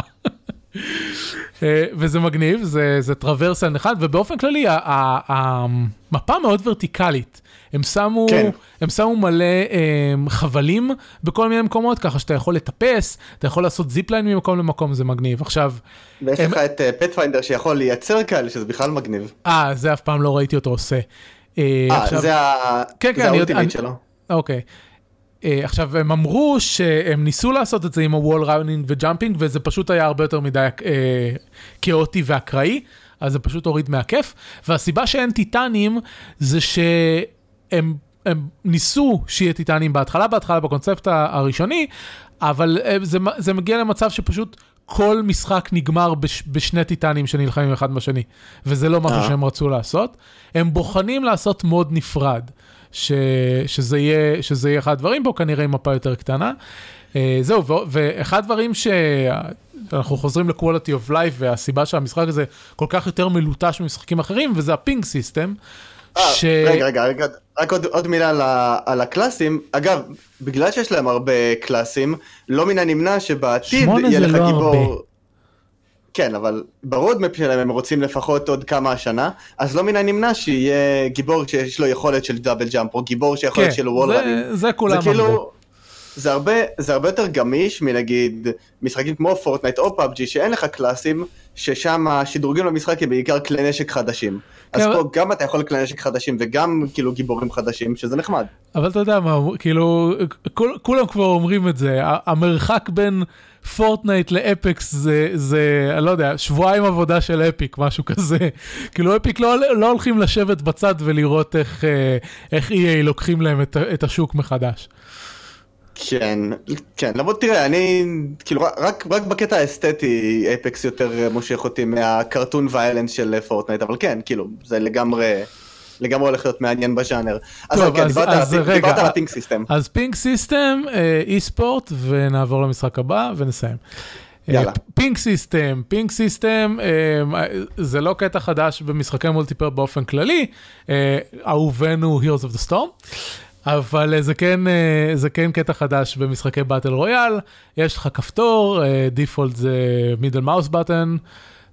אה, וזה מגניב, זה, זה טרוורסל אחד, ובאופן כללי המפה מאוד ורטיקלית. הם שמו, כן. הם שמו מלא הם, אה, חבלים בכל מיני מקומות, ככה שאתה יכול לטפס, אתה יכול לעשות זיפליין ממקום למקום, זה מגניב. עכשיו... ויש הם... לך את Pathfinder אה, uh, שיכול לייצר כאלה, שזה בכלל מגניב. אה, זה אף פעם לא ראיתי אותו עושה. אה, עכשיו... זה. כן, כן, זה ה ultimate שלו. אוקיי. Uh, עכשיו הם אמרו שהם ניסו לעשות את זה עם ה wall running ו jumping וזה פשוט היה הרבה יותר מדי uh, כאוטי ואקראי אז זה פשוט הוריד מהכיף והסיבה שאין טייטנים זה שהם הם ניסו שיהיה טייטנים בהתחלה בהתחלה בקונספט הראשוני אבל uh, זה, זה מגיע למצב שפשוט כל משחק נגמר בש, בשני טייטנים שנלחמים אחד בשני, וזה לא משהו שהם רצו לעשות. הם בוחנים לעשות mode נפרד, ש, שזה, יהיה, שזה יהיה אחד הדברים פה, כנראה עם מפה יותר קטנה. Uh, זהו, ו, ואחד הדברים שאנחנו חוזרים ל-quality of life, והסיבה שהמשחק הזה כל כך יותר מלוטש ממשחקים אחרים, וזה ה ping system. אה, ש... רגע, רגע, רגע, רק עוד, עוד מילה על, ה, על הקלאסים. אגב, בגלל שיש להם הרבה קלאסים, לא מן הנמנע שבעתיד יהיה לך לא גיבור... הרבה. כן, אבל ב roadmap שלהם הם רוצים לפחות עוד כמה השנה, אז לא מן הנמנע שיהיה גיבור שיש לו יכולת של double jump, או גיבור שיכולת כן, של wall running. זה, זה כולם זה כאילו, זה הרבה, זה הרבה יותר גמיש מנגיד משחקים כמו Fortnite או PUBG שאין לך קלאסים, ששם השדרוגים למשחק הם בעיקר כלי נשק חדשים. אז כן, פה גם אתה יכול כלי נשק חדשים וגם כאילו גיבורים חדשים, שזה נחמד. אבל אתה יודע מה, כאילו, כול, כולם כבר אומרים את זה, המרחק בין Fortnite ל Apex זה, זה, אני לא יודע, שבועיים עבודה של Epic, משהו כזה. כאילו Epic לא, לא הולכים לשבת בצד ולראות איך, אה, איך EA לוקחים להם את, את השוק מחדש. כן, כן, למרות תראה, אני, כאילו, רק, רק בקטע האסתטי, Apex יותר מושך אותי מה cartoon violence של Fortnite, אבל כן, כאילו, זה לגמרי, לגמרי הולך להיות מעניין בז'אנר. אז רגע, דיברת, אז, על, רגע, דיברת על ה ping system. אז ping system, e-sport, ונעבור למשחק הבא ונסיים. יאללה. ping system, ping system, זה לא קטע חדש במשחקי multiplayer באופן כללי, אה, אהובנו Heroes of the Storm. אבל אה, זה כן, אה, זה כן קטע חדש במשחקי battle royale, יש לך כפתור, default זה middle mouse button,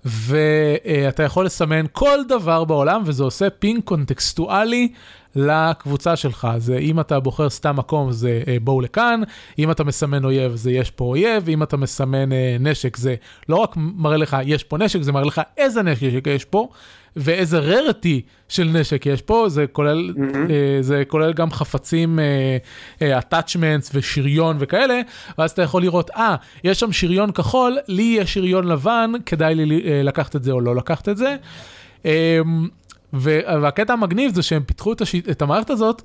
ואתה יכול לסמן כל דבר בעולם, וזה עושה פינג קונטקסטואלי לקבוצה שלך. זה אם אתה בוחר סתם מקום זה אה, בואו לכאן, אם אתה מסמן אויב זה יש פה אויב, אם אתה מסמן נשק זה לא רק מראה לך יש פה נשק, זה מראה לך איזה נשק יש פה. ואיזה ררטי של נשק יש פה, זה כולל, mm-hmm. זה כולל גם חפצים, uh, uh, attachments ושריון וכאלה, ואז אתה יכול לראות, אה, ah, יש שם שריון כחול, לי יש שריון לבן, כדאי לי לקחת את זה או לא לקחת את זה. והקטע המגניב זה שהם פיתחו את, השיט, את המערכת הזאת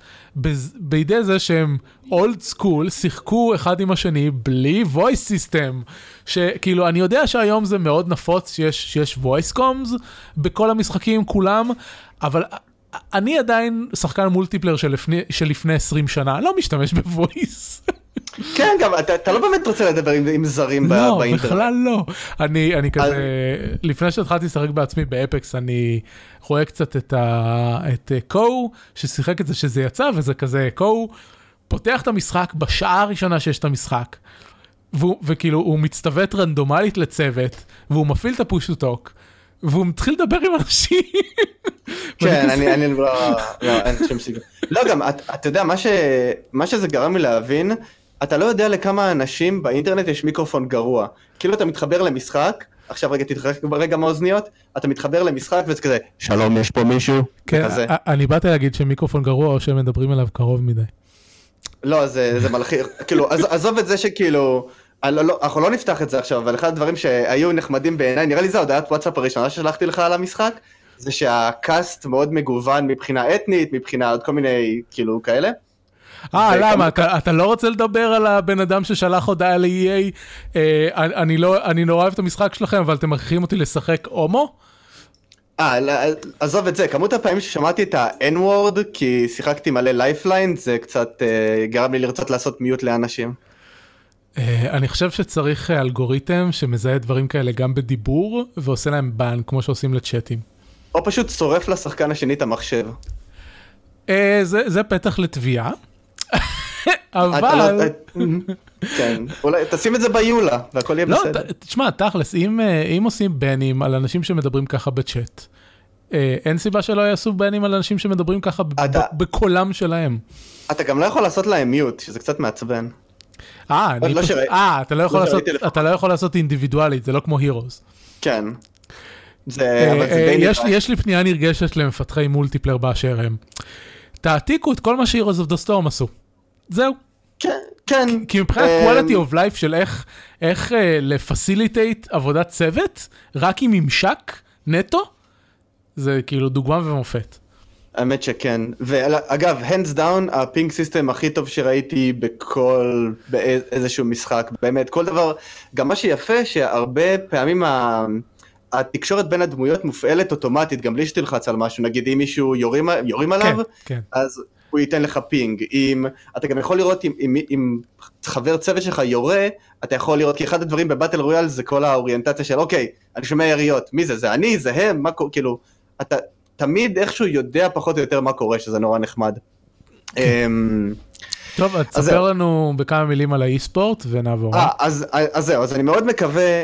בידי זה שהם אולד סקול, שיחקו אחד עם השני בלי voice system. שכאילו, אני יודע שהיום זה מאוד נפוץ שיש, שיש voice comms בכל המשחקים כולם, אבל אני עדיין שחקן מולטיפלר של לפני, של לפני 20 שנה, לא משתמש בוויס. כן, גם אתה, אתה לא באמת רוצה לדבר עם, עם זרים לא, באינטרנט. לא, בכלל לא. אני, אני כזה, לפני שהתחלתי לשחק בעצמי באפקס, אני רואה קצת את, ה, את קו, ששיחק את זה שזה יצא, וזה כזה, קו פותח את המשחק בשעה הראשונה שיש את המשחק. והוא, וכאילו הוא מצטוות רנדומלית לצוות, והוא מפעיל את הפוש-טוק, והוא מתחיל לדבר עם אנשים. כן, אני, אני לא, לא, אין שום סיגור. לא, גם, אתה יודע, מה, ש, מה שזה גרם לי להבין, אתה לא יודע לכמה אנשים באינטרנט יש מיקרופון גרוע. כאילו אתה מתחבר למשחק, עכשיו רגע תתחרק רגע מהאוזניות, אתה מתחבר למשחק וזה כזה, שלום יש פה מישהו? כן, אני באתי להגיד שמיקרופון גרוע או שהם מדברים אליו קרוב מדי. לא, זה, זה מלחיך, כאילו, עזוב את זה שכאילו, לא, לא, אנחנו לא נפתח את זה עכשיו, אבל אחד הדברים שהיו נחמדים בעיניי, נראה לי זה הודעת וואטסאפ הראשונה ששלחתי לך על המשחק, זה שה cast מאוד מגוון מבחינה אתנית, מבחינה עוד כל מיני כאילו כאלה. אה, למה? אתה, לא רוצה לדבר על הבן אדם ששלח הודעה ל-EA? אה, אני, לא, אני נורא אוהב את המשחק שלכם, אבל אתם מכריחים אותי לשחק הומו? אה, לא, עזוב את זה, כמות הפעמים ששמעתי את ה-N-word כי שיחקתי מלא Lifeline, זה קצת אה, גרם לי לרצות לעשות mute לאנשים. אה, אני חושב שצריך אלגוריתם שמזהה דברים כאלה גם בדיבור, ועושה להם ban, כמו שעושים לצ'אטים. או פשוט שורף לשחקן השני את המחשב. זה, זה פתח לתביעה. אתה אבל... לא- כן, אולי תשים את זה ביולה, והכל יהיה לא, בסדר. ת- תשמע, תכלס, אם, אה, אם עושים בנים על אנשים שמדברים ככה בצ'אט, אה, אין סיבה שלא יעשו בנים על אנשים שמדברים ככה בקולם שלהם. אתה גם לא יכול לעשות להם מיוט, שזה קצת מעצבן. אה, לא אה, אתה לא יכול לא לעשות, לא אינדיבידואלית, זה לא כמו Heroes. כן. יש לי פנייה נרגשת למפתחי multiplayer באשר הם. תעתיקו את כל מה ש Heroes of the Storm עשו. זהו. כן, כן. כי מבחינת אמ, quality of life של איך, איך אה, ל facilitate עבודת צוות, רק עם ממשק נטו, זה כאילו דוגמה ומופת. האמת שכן. ואגב, hands down, ה ping system הכי טוב שראיתי בכל, באיזשהו משחק. באמת, כל דבר, גם מה שיפה, שהרבה פעמים ה... התקשורת בין הדמויות מופעלת אוטומטית, גם בלי שתלחץ על משהו, נגיד אם מישהו יורים, יורים עליו, כן, כן. אז הוא ייתן לך פינג. אם, אתה גם יכול לראות אם, אם, אם חבר צוות שלך יורה, אתה יכול לראות, כי אחד הדברים בבטל רויאל זה כל האוריינטציה של אוקיי, אני שומע יריות, מי זה? זה אני? זה הם? מה קורה? כאילו, אתה תמיד איכשהו יודע פחות או יותר מה קורה, שזה נורא נחמד. אמ, טוב, אז תספר. לנו בכמה מילים על האי-ספורט ונעבור. אה, אז זהו, אז אני מאוד מקווה,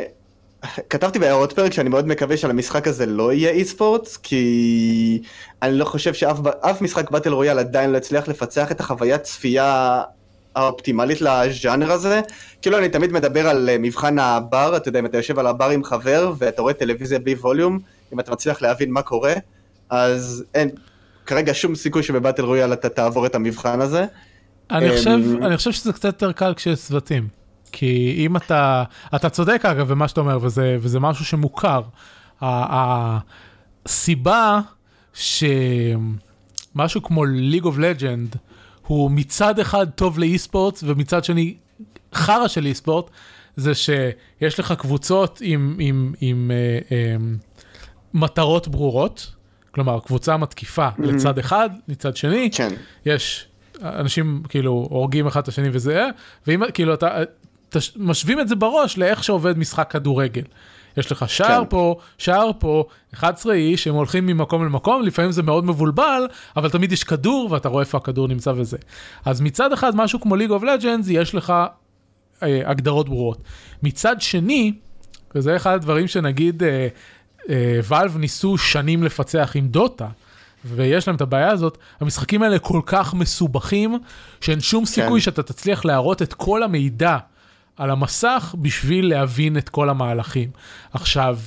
כתבתי בהערות פרק שאני מאוד מקווה שעל המשחק הזה לא יהיה אי ספורט, כי אני לא חושב שאף אף משחק באטל רויאל עדיין לא הצליח לפצח את החוויית צפייה האופטימלית לז'אנר הזה. כאילו אני תמיד מדבר על אה, מבחן הבר, אתה יודע, אם אתה יושב על הבר עם חבר ואתה רואה טלוויזיה בלי ווליום, אם אתה מצליח להבין מה קורה, אז אין כרגע שום סיכוי שבבאטל רויאל אתה תעבור את המבחן הזה. אני אמ, חושב, אני חושב שזה קצת יותר קל כשיש צוותים. כי אם אתה, אתה צודק אגב במה שאתה אומר, וזה, וזה משהו שמוכר. הסיבה שמשהו כמו League of Legend הוא מצד אחד טוב לאי ספורט ומצד שני חרא של אי ספורט, זה שיש לך קבוצות עם, עם, עם אה, אה, מטרות ברורות, כלומר קבוצה מתקיפה לצד אחד, לצד שני, כן. יש אנשים כאילו הורגים אחד את השני וזה, ואם כאילו אתה, תש, משווים את זה בראש לאיך שעובד משחק כדורגל. יש לך שער כן. פה, שער פה, 11 איש, הם הולכים ממקום למקום, לפעמים זה מאוד מבולבל, אבל תמיד יש כדור ואתה רואה איפה הכדור נמצא וזה. אז מצד אחד, משהו כמו League of Legends, יש לך אה, הגדרות ברורות. מצד שני, וזה אחד הדברים שנגיד אה, אה, ואלב ניסו שנים לפצח עם דוטה, ויש להם את הבעיה הזאת, המשחקים האלה כל כך מסובכים, שאין שום סיכוי שאתה תצליח להראות את כל המידע על המסך בשביל להבין את כל המהלכים. עכשיו,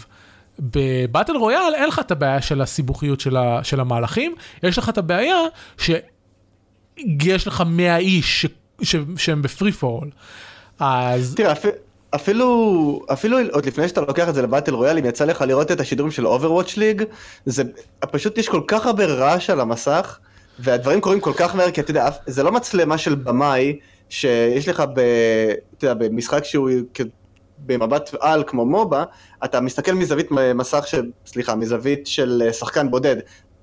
בבטל רויאל אין לך את הבעיה של הסיבוכיות של, ה, של המהלכים, יש לך את הבעיה שיש לך 100 איש ש, ש, שהם בפרי פורל. אז תראה, אפ- אפילו, אפילו עוד לפני שאתה לוקח את זה לבטל רויאל, אם יצא לך לראות את השידורים של Overwatch ליג, זה פשוט יש כל כך הרבה רעש על המסך, והדברים קורים כל כך מהר, כי אתה יודע, זה לא מצלמה של במאי, שיש לך ב, אתה יודע, במשחק שהוא במבט על כמו מובה, אתה מסתכל מזווית מסך של, סליחה, מזווית של אה, שחקן בודד.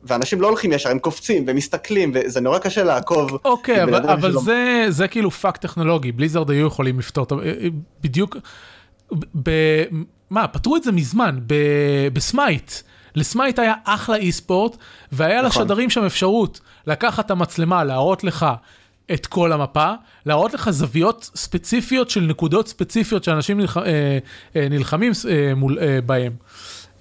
ואנשים לא הולכים ישר, הם קופצים ומסתכלים, וזה נורא קשה לעקוב. אוקיי, עם בן אבל, אבל זה, זה כאילו פאק טכנולוגי, Blizzard היו יכולים לפתור את ה... בדיוק, ב... מה, פתרו את זה מזמן, ב... ב Smite. ל Smite היה אחלה e-sport, והיה נכון. לשדרים שם אפשרות לקחת את המצלמה, להראות לך את כל המפה, להראות לך זוויות ספציפיות של נקודות ספציפיות שאנשים נלח... אה, אה, נלחמים אה, מול, אה, בהם.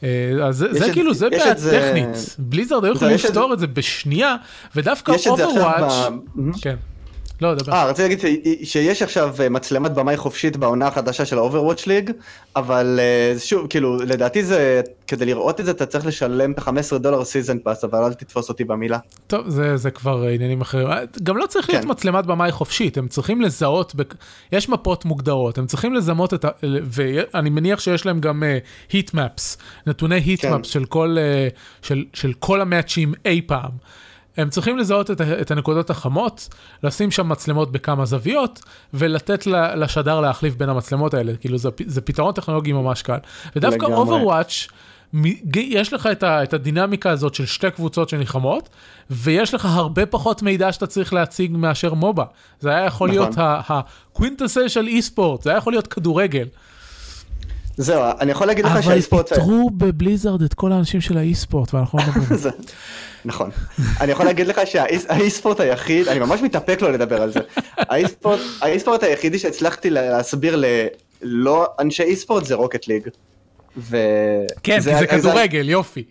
אה, אז זה, זה את- כאילו, זה בעיה את זה- טכנית. Blizzard היו יכולים לפתור את זה בשנייה, ודווקא Overwatch... ב... כן. לא, דבר. אה, רציתי להגיד ש- שיש עכשיו אה, מצלמת במאי חופשית בעונה החדשה של ה-Overwatch League, אבל אה, שוב, כאילו, לדעתי זה, כדי לראות את זה אתה צריך לשלם את ה-15 דולר season pass, אבל אל תתפוס אותי במילה. טוב, זה, זה כבר אה, עניינים אחרים. גם לא צריך להיות כן. מצלמת במאי חופשית, הם צריכים לזהות, בק... יש מפות מוגדרות, הם צריכים לזהות את ה... ואני מניח שיש להם גם heat maps, נתוני היט כן. מפס של כל, אה, של, של כל המאצ'ים אי פעם. הם צריכים לזהות את, את הנקודות החמות, לשים שם מצלמות בכמה זוויות, ולתת לשדר להחליף בין המצלמות האלה, כאילו זה, זה פתרון טכנולוגי ממש קל. ודווקא לגמרי. Overwatch, יש לך את, ה- את הדינמיקה הזאת של שתי קבוצות שנלחמות, ויש לך הרבה פחות מידע שאתה צריך להציג מאשר מובה. זה היה יכול נכון. להיות הקווינטסל של אי ספורט, זה היה יכול להיות כדורגל. זהו, אני יכול להגיד לך אבל שה e-sport... פיטרו ב Blizzard את כל האנשים של ה e-sport, ואנחנו לא מדברים. נכון. אני יכול להגיד לך שה e-sport היחיד, אני ממש מתאפק לו לדבר על זה. ה e-sport ה e-sport היחידי שהצלחתי לה- להסביר ללא אנשי e-sport זה Rocket League. כן, כי זה כדורגל, יופי.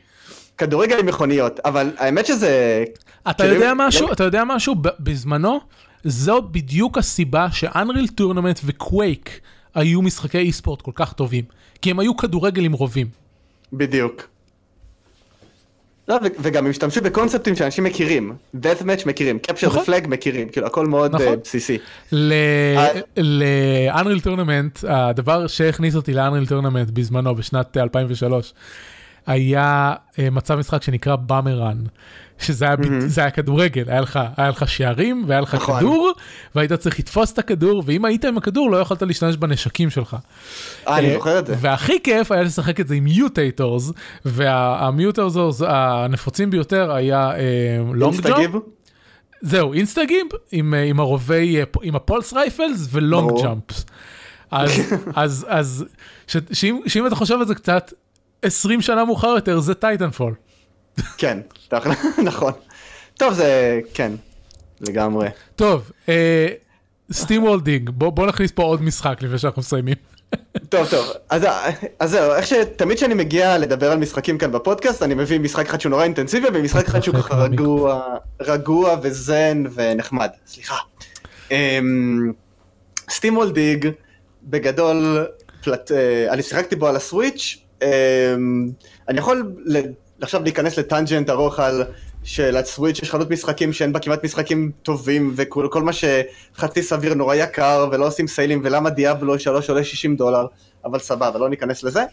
כדורגל עם מכוניות, אבל האמת שזה... אתה כאילו, יודע אם- משהו, אתה יודע משהו, בזמנו, זו בדיוק הסיבה ש Unreal Tournament ו Quake היו משחקי e-sport כל כך טובים. כי הם היו כדורגל עם רובים. בדיוק. לא, וגם הם השתמשו בקונספטים שאנשים מכירים. death match מכירים, capture נכון. the flag מכירים, כאילו הכל מאוד נכון. אה, בסיסי. אה, ל Unreal Tournament, הדבר שהכניס אותי ל Unreal Tournament בזמנו, בשנת 2003, היה אה, מצב משחק שנקרא באמרן. שזה היה, זה היה כדורגל, היה לך, היה לך שערים והיה לך נכון. כדור, והיית צריך לתפוס את הכדור, ואם היית עם הכדור לא יכולת להשתמש בנשקים שלך. אה, אני אה, זוכר את זה. והכי כיף היה לשחק את זה עם mutators, וה mutators הנפוצים ביותר היה long jump. Gib? זהו, InstaGib עם, אה, עם הרובי, אה, עם ה pulse rifles ו long. Jumps. אז, אז, אז, ש, שאם, שאם אתה חושב על זה קצת, 20 שנה מאוחר יותר זה Titanfall. כן, תכל'ה, נכון. טוב, זה... כן, לגמרי. טוב, SteamWorld Dig, בוא, בוא נכניס פה עוד משחק לפני שאנחנו מסיימים. טוב, טוב. אז, אז זהו, איך שתמיד כשאני מגיע לדבר על משחקים כאן בפודקאסט, אני מביא משחק אחד שהוא נורא אינטנסיבי, ומשחק אחד שהוא ככה. רגוע, רגוע וזן ונחמד. סליחה. אמ, SteamWorld Dig, בגדול, פלט, אה, אני שיחקתי בו על ה Switch, אמ, אני יכול עכשיו להיכנס לטנג'נט ארוך על של הסוויץ' יש חנות משחקים שאין בה כמעט משחקים טובים וכל כל מה שחצי סביר נורא יקר ולא עושים סיילים ולמה דיאבלו 3 עולה 60 דולר אבל סבבה לא ניכנס לזה.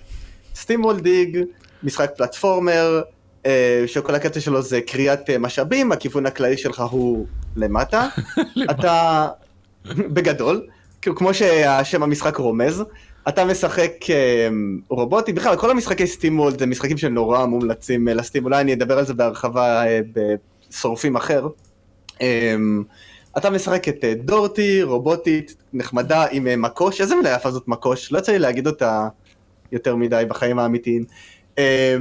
סטימול דיג משחק פלטפורמר אה, שכל הקטע שלו זה קריאת אה, משאבים הכיוון הכללי שלך הוא למטה. אתה בגדול כמו שהשם המשחק רומז אתה משחק אה, רובוטי, בכלל כל המשחקי סטימולד זה משחקים שנורא מומלצים אה, לסטים, אולי אני אדבר על זה בהרחבה אה, בשורפים אחר. אה, אתה משחק את אה, דורטי, רובוטית, נחמדה עם מקוש, איזה מילה יפה זאת מקוש, לא יצא לי להגיד אותה יותר מדי בחיים האמיתיים. אה,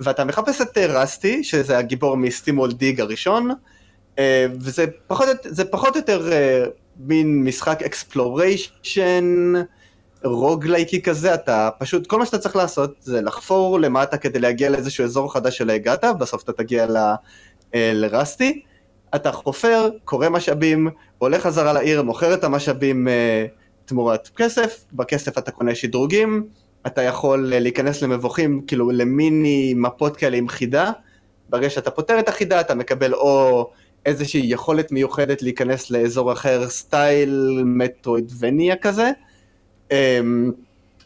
ואתה מחפש את רסטי, שזה הגיבור מסטימול דיג הראשון, וזה פחות, או יותר מין משחק exploration, רוגלייקי כזה, אתה פשוט, כל מה שאתה צריך לעשות זה לחפור למטה כדי להגיע לאיזשהו אזור חדש שלא הגעת, בסוף אתה תגיע ל, אה, ל Rusty, אתה חופר, כורה משאבים, הולך חזרה לעיר, מוכר את המשאבים אה, תמורת כסף, בכסף אתה קונה שדרוגים, אתה יכול אה, להיכנס למבוכים, כאילו למיני מפות כאלה עם חידה, ברגע שאתה פותר את החידה אתה מקבל או איזושהי יכולת מיוחדת להיכנס לאזור אחר, סטייל מטרואידבניה כזה,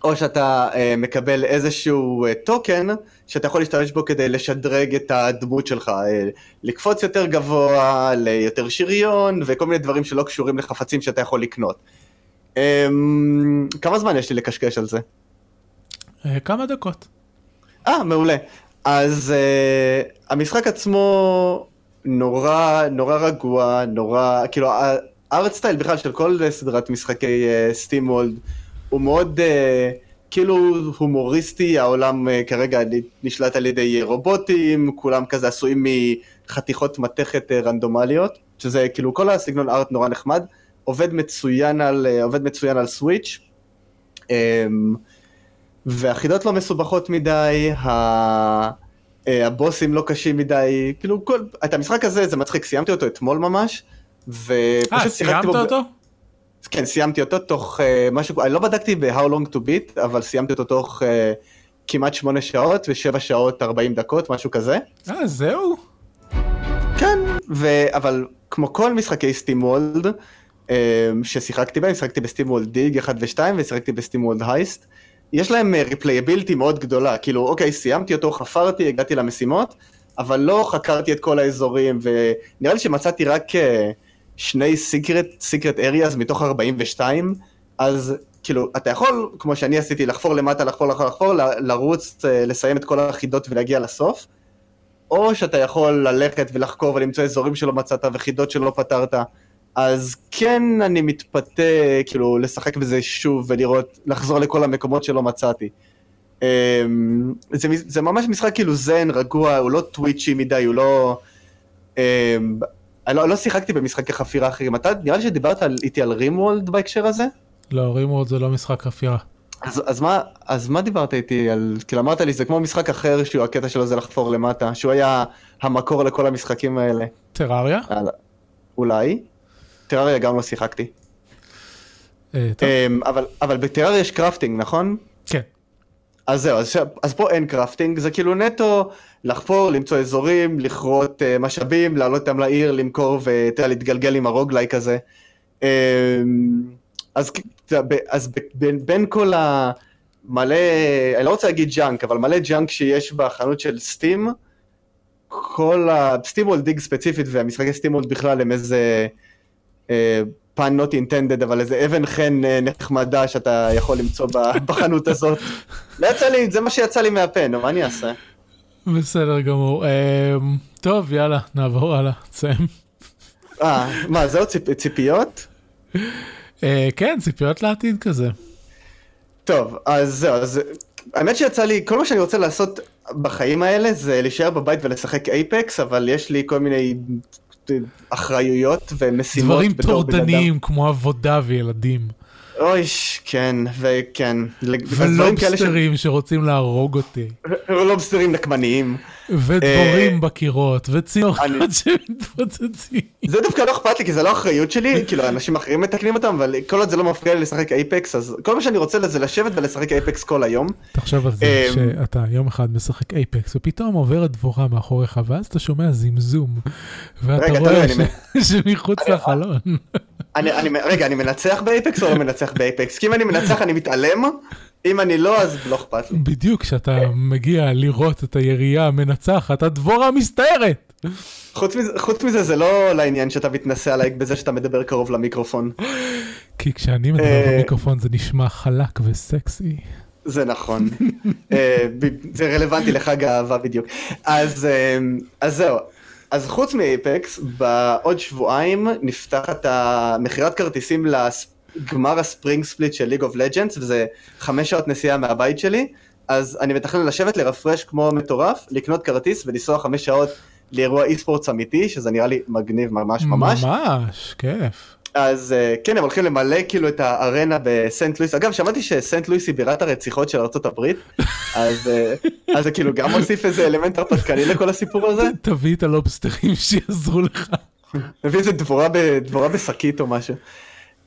או שאתה אה, מקבל איזשהו אה, טוקן שאתה יכול להשתמש בו כדי לשדרג את הדמות שלך, אה, לקפוץ יותר גבוה, ליותר שריון וכל מיני דברים שלא קשורים לחפצים שאתה יכול לקנות. אמ, כמה זמן יש לי לקשקש על זה? אה, כמה דקות. אה, מעולה. אז uh, המשחק עצמו נורא נורא רגוע, נורא, כאילו הארט סטייל בכלל של כל סדרת משחקי סטים uh, וולד הוא מאוד uh, כאילו הומוריסטי, העולם uh, כרגע נשלט על ידי רובוטים, כולם כזה עשויים מחתיכות מתכת uh, רנדומליות, שזה כאילו כל הסגנון ארט נורא נחמד, עובד מצוין על, uh, עובד מצוין על סוויץ'. Um, והחידות לא מסובכות מדי, ה... הבוסים לא קשים מדי, כאילו כל, את המשחק הזה זה מצחיק, סיימתי אותו אתמול ממש, ופשוט אה, שיחקתי סיימת בו, אותו? כן סיימתי אותו תוך uh, משהו, אני לא בדקתי ב-How long to beat, אבל סיימתי אותו תוך uh, כמעט שמונה שעות ושבע שעות 40 דקות, משהו כזה. אה, זהו? כן, ו... אבל כמו כל משחקי סטים וולד ששיחקתי בהם, שיחקתי ב SteamWorld Dig 1 ו-2 ושיחקתי ב SteamWorld Heist, יש להם replayability מאוד גדולה, כאילו אוקיי סיימתי אותו, חפרתי, הגעתי למשימות, אבל לא חקרתי את כל האזורים, ונראה לי שמצאתי רק אה, שני secret, secret areas מתוך 42, אז כאילו, אתה יכול, כמו שאני עשיתי, לחפור למטה, לחפור, לחפור, לחפור, לרוץ, אה, לסיים את כל החידות ולהגיע לסוף, או שאתה יכול ללכת ולחקור ולמצוא אזורים שלא מצאת וחידות שלא פתרת. אז כן אני מתפתה כאילו לשחק בזה שוב ולראות, לחזור לכל המקומות שלא מצאתי. אמ, זה, זה ממש משחק כאילו זן, רגוע, הוא לא טוויצ'י מדי, הוא לא... אני לא, לא שיחקתי במשחקי חפירה אחרים. אתה, נראה לי שדיברת על, איתי על רימוולד בהקשר הזה? לא, רימורד זה לא משחק חפירה. אז, אז, מה, אז מה דיברת איתי על, כאילו אמרת לי זה כמו משחק אחר שהוא הקטע שלו זה לחפור למטה, שהוא היה המקור לכל המשחקים האלה. Terraria? על- אולי. Terraria גם לא שיחקתי. אה, אמ, אבל, אבל ב Terraria יש crafting, נכון? כן. אז זהו, אז, אז פה אין crafting, זה כאילו נטו לחפור, למצוא אזורים, לכרות uh, משאבים, לעלות אותם לעיר, למכור ואתה יודע, להתגלגל עם ה roguelike הזה. Um, אז, אז בין, בין כל המלא, אני לא רוצה להגיד junk, אבל מלא junk שיש בחנות של Steam, כל ה... SteamWorld Dig ספציפית והמשחקי SteamWorld בכלל הם איזה pun not intended, אבל איזה אבן חן אה, נחמדה שאתה יכול למצוא בחנות הזאת. לא יצא לי, זה מה שיצא לי מהפה, נו, מה אני אעשה? בסדר גמור. אמ, טוב, יאללה, נעבור הלאה, תסיים. אה, מה, זהו ציפ, ציפיות? אה, כן, ציפיות לעתיד כזה. טוב, אז זהו, אז האמת שיצא לי, כל מה שאני רוצה לעשות בחיים האלה זה להישאר בבית ולשחק אייפקס, אבל יש לי כל מיני אחריויות ומשימות דברים בתור בן אדם. טורדניים כמו עבודה וילדים. אוי, כן, וכן. ולובסטרים שרוצים להרוג אותי. לובסטרים נקמניים. ודבורים בקירות, אה, אני- שמתפוצצים. זה דווקא לא אכפת לי, כי זה לא אחריות שלי, כאילו אנשים אחרים מתקנים אותם, אבל כל עוד זה לא מפריע לי לשחק אייפקס, אז כל מה שאני רוצה זה לשבת ולשחק אייפקס כל היום. תחשוב על זה אמ, שאתה יום אחד משחק אייפקס ופתאום עוברת דבורה מאחוריך ואז אתה שומע זמזום ואתה רואה שמחוץ לחלון. רגע, אני מנצח באייפקס או לא מנצח באייפקס? כי אם אני מנצח אני מתעלם, אם אני לא אז לא אכפת לי. בדיוק כשאתה מגיע לראות את הירייה המנצחת הדבורה מסתערת. חוץ מזה, חוץ מזה זה לא לעניין שאתה מתנשא עליי בזה שאתה מדבר קרוב למיקרופון. כי כשאני מדבר אה, במיקרופון זה נשמע חלק וסקסי. זה נכון. אה, זה רלוונטי לחג האהבה בדיוק. אז, אה, אז זהו. אז חוץ מ Apex, בעוד שבועיים נפתחת המכירת כרטיסים לגמר ה Spring Split של League of Legends, וזה חמש שעות נסיעה מהבית שלי, אז אני מתכנן לשבת לרפרש כמו מטורף, לקנות כרטיס ולנסוע חמש שעות לאירוע אי ספורטס אמיתי, שזה נראה לי מגניב ממש ממש. ממש, כיף. אז אה, כן, הם הולכים למלא כאילו את הארנה בסנט לואיס. אגב, שמעתי שסנט לואיס היא בירת הרציחות של ארה"ב, אז אה, אז זה כאילו גם מוסיף איזה אלמנט הרפתקני לכל הסיפור הזה. תביא את הלובסטרים שיעזרו לך. מביא איזה דבורה בשקית או משהו.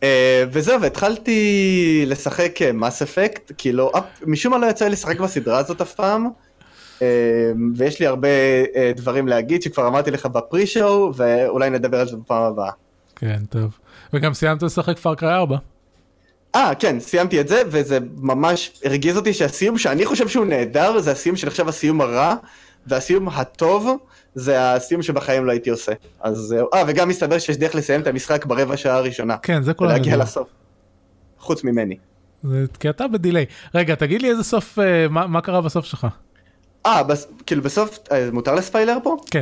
אה, וזהו, והתחלתי לשחק מס אפקט, כאילו, אף- משום מה לא יצא לי לשחק בסדרה הזאת אף פעם. אה, ויש לי הרבה אה, דברים להגיד שכבר אמרתי לך בפרי שואו, ואולי נדבר על זה בפעם הבאה. כן, טוב. וגם סיימת לשחק פארקריי 4. אה, כן, סיימתי את זה, וזה ממש הרגיז אותי שהסיום שאני חושב שהוא נהדר, זה הסיום שנחשב הסיום הרע, והסיום הטוב, זה הסיום שבחיים לא הייתי עושה. אז זהו. אה, וגם מסתבר שיש דרך לסיים את המשחק ברבע שעה הראשונה. כן, זה כל הנדבר. לסוף. חוץ ממני. זה כי אתה בדיליי. רגע, תגיד לי איזה סוף, אה, מה מה קרה בסוף שלך? אה, בס... כאילו בסוף, אה, מותר לספיילר פה? כן.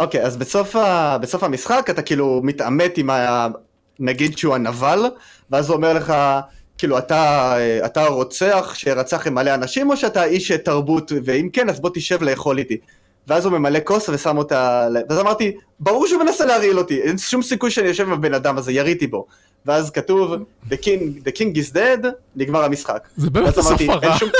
אוקיי, אז בסוף, ה... בסוף המשחק אתה כאילו מתעמת עם ה... נגיד שהוא הנבל, ואז הוא אומר לך, כאילו אתה, אה, אתה רוצח שרצח עם מלא אנשים, או שאתה איש תרבות, ואם כן, אז בוא תשב לאכול איתי. ואז הוא ממלא כוס ושם אותה, ואז אמרתי, ברור שהוא מנסה להרעיל אותי, אין שום סיכוי שאני יושב עם הבן אדם הזה, יריתי בו. ואז כתוב, the king, the king is dead, נגמר המשחק. זה באמת הסוף הרע. "אין שום-"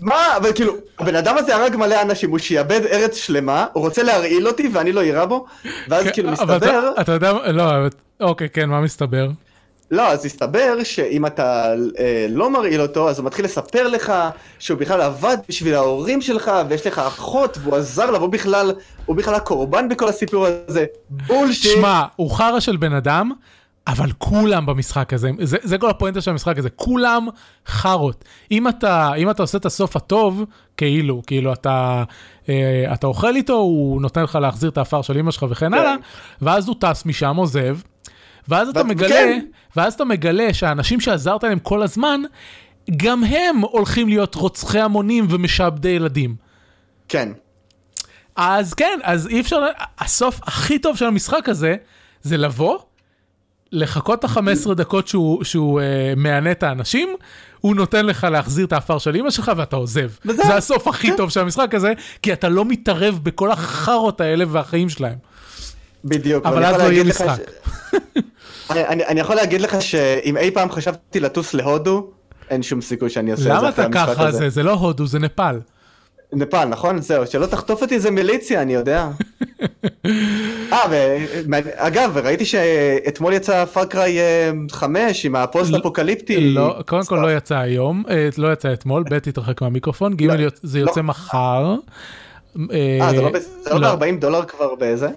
מה, אבל כאילו, הבן אדם הזה הרג מלא אנשים, הוא שיעבד ארץ שלמה, הוא רוצה להרעיל אותי ואני לא אירה בו, ואז כן, כאילו מסתבר, אתה- אתה יודע, לא, אבל- אוקיי, כן, מה מסתבר? לא, אז הסתבר שאם אתה אה, לא מרעיל אותו, אז הוא מתחיל לספר לך שהוא בכלל עבד בשביל ההורים שלך, ויש לך אחות, והוא עזר לה, והוא בכלל, הוא בכלל הקורבן בכל הסיפור הזה, בולשיט. שמע, הוא חרא של בן אדם, אבל כולם במשחק הזה, זה, זה כל הפואנטה של המשחק הזה, כולם חארות. אם אתה, אם אתה עושה את הסוף הטוב, כאילו, כאילו אתה, אה, אתה אוכל איתו, הוא נותן לך להחזיר את האפר של אמא שלך וכן כן. הלאה, ואז הוא טס משם, עוזב, ואז אתה מגלה, כן. ואז אתה מגלה שהאנשים שעזרת להם כל הזמן, גם הם הולכים להיות רוצחי המונים ומשעבדי ילדים. כן. אז כן, אז אי אפשר, הסוף הכי טוב של המשחק הזה, זה לבוא, לחכות את ה-15 דקות שהוא, שהוא אה, מענה את האנשים, הוא נותן לך להחזיר את האפר של אמא שלך ואתה עוזב. וזהו. זה הסוף הכי טוב של המשחק הזה, כי אתה לא מתערב בכל החארות האלה והחיים שלהם. בדיוק. אבל אז לא יהיה משחק. ש- אני, אני, יכול להגיד לך שאם אי פעם חשבתי לטוס להודו, אין שום סיכוי שאני אעשה את זה למה אתה ככה? זה, זה לא הודו, זה נפאל. נפאל, נכון? זהו, שלא תחטוף אותי איזה מיליציה, אני יודע. אה, ואגב, ראיתי שאתמול יצא Far Cry 5 עם הפוסט-אפוקליפטי. לא, קודם כל לא יצא היום, אה, לא יצא אתמול, ב' תתרחק מהמיקרופון, ג' לא, זה יוצא לא. מחר. אה, זה לא זה לא לא. ב-40 דולר כבר באיזה?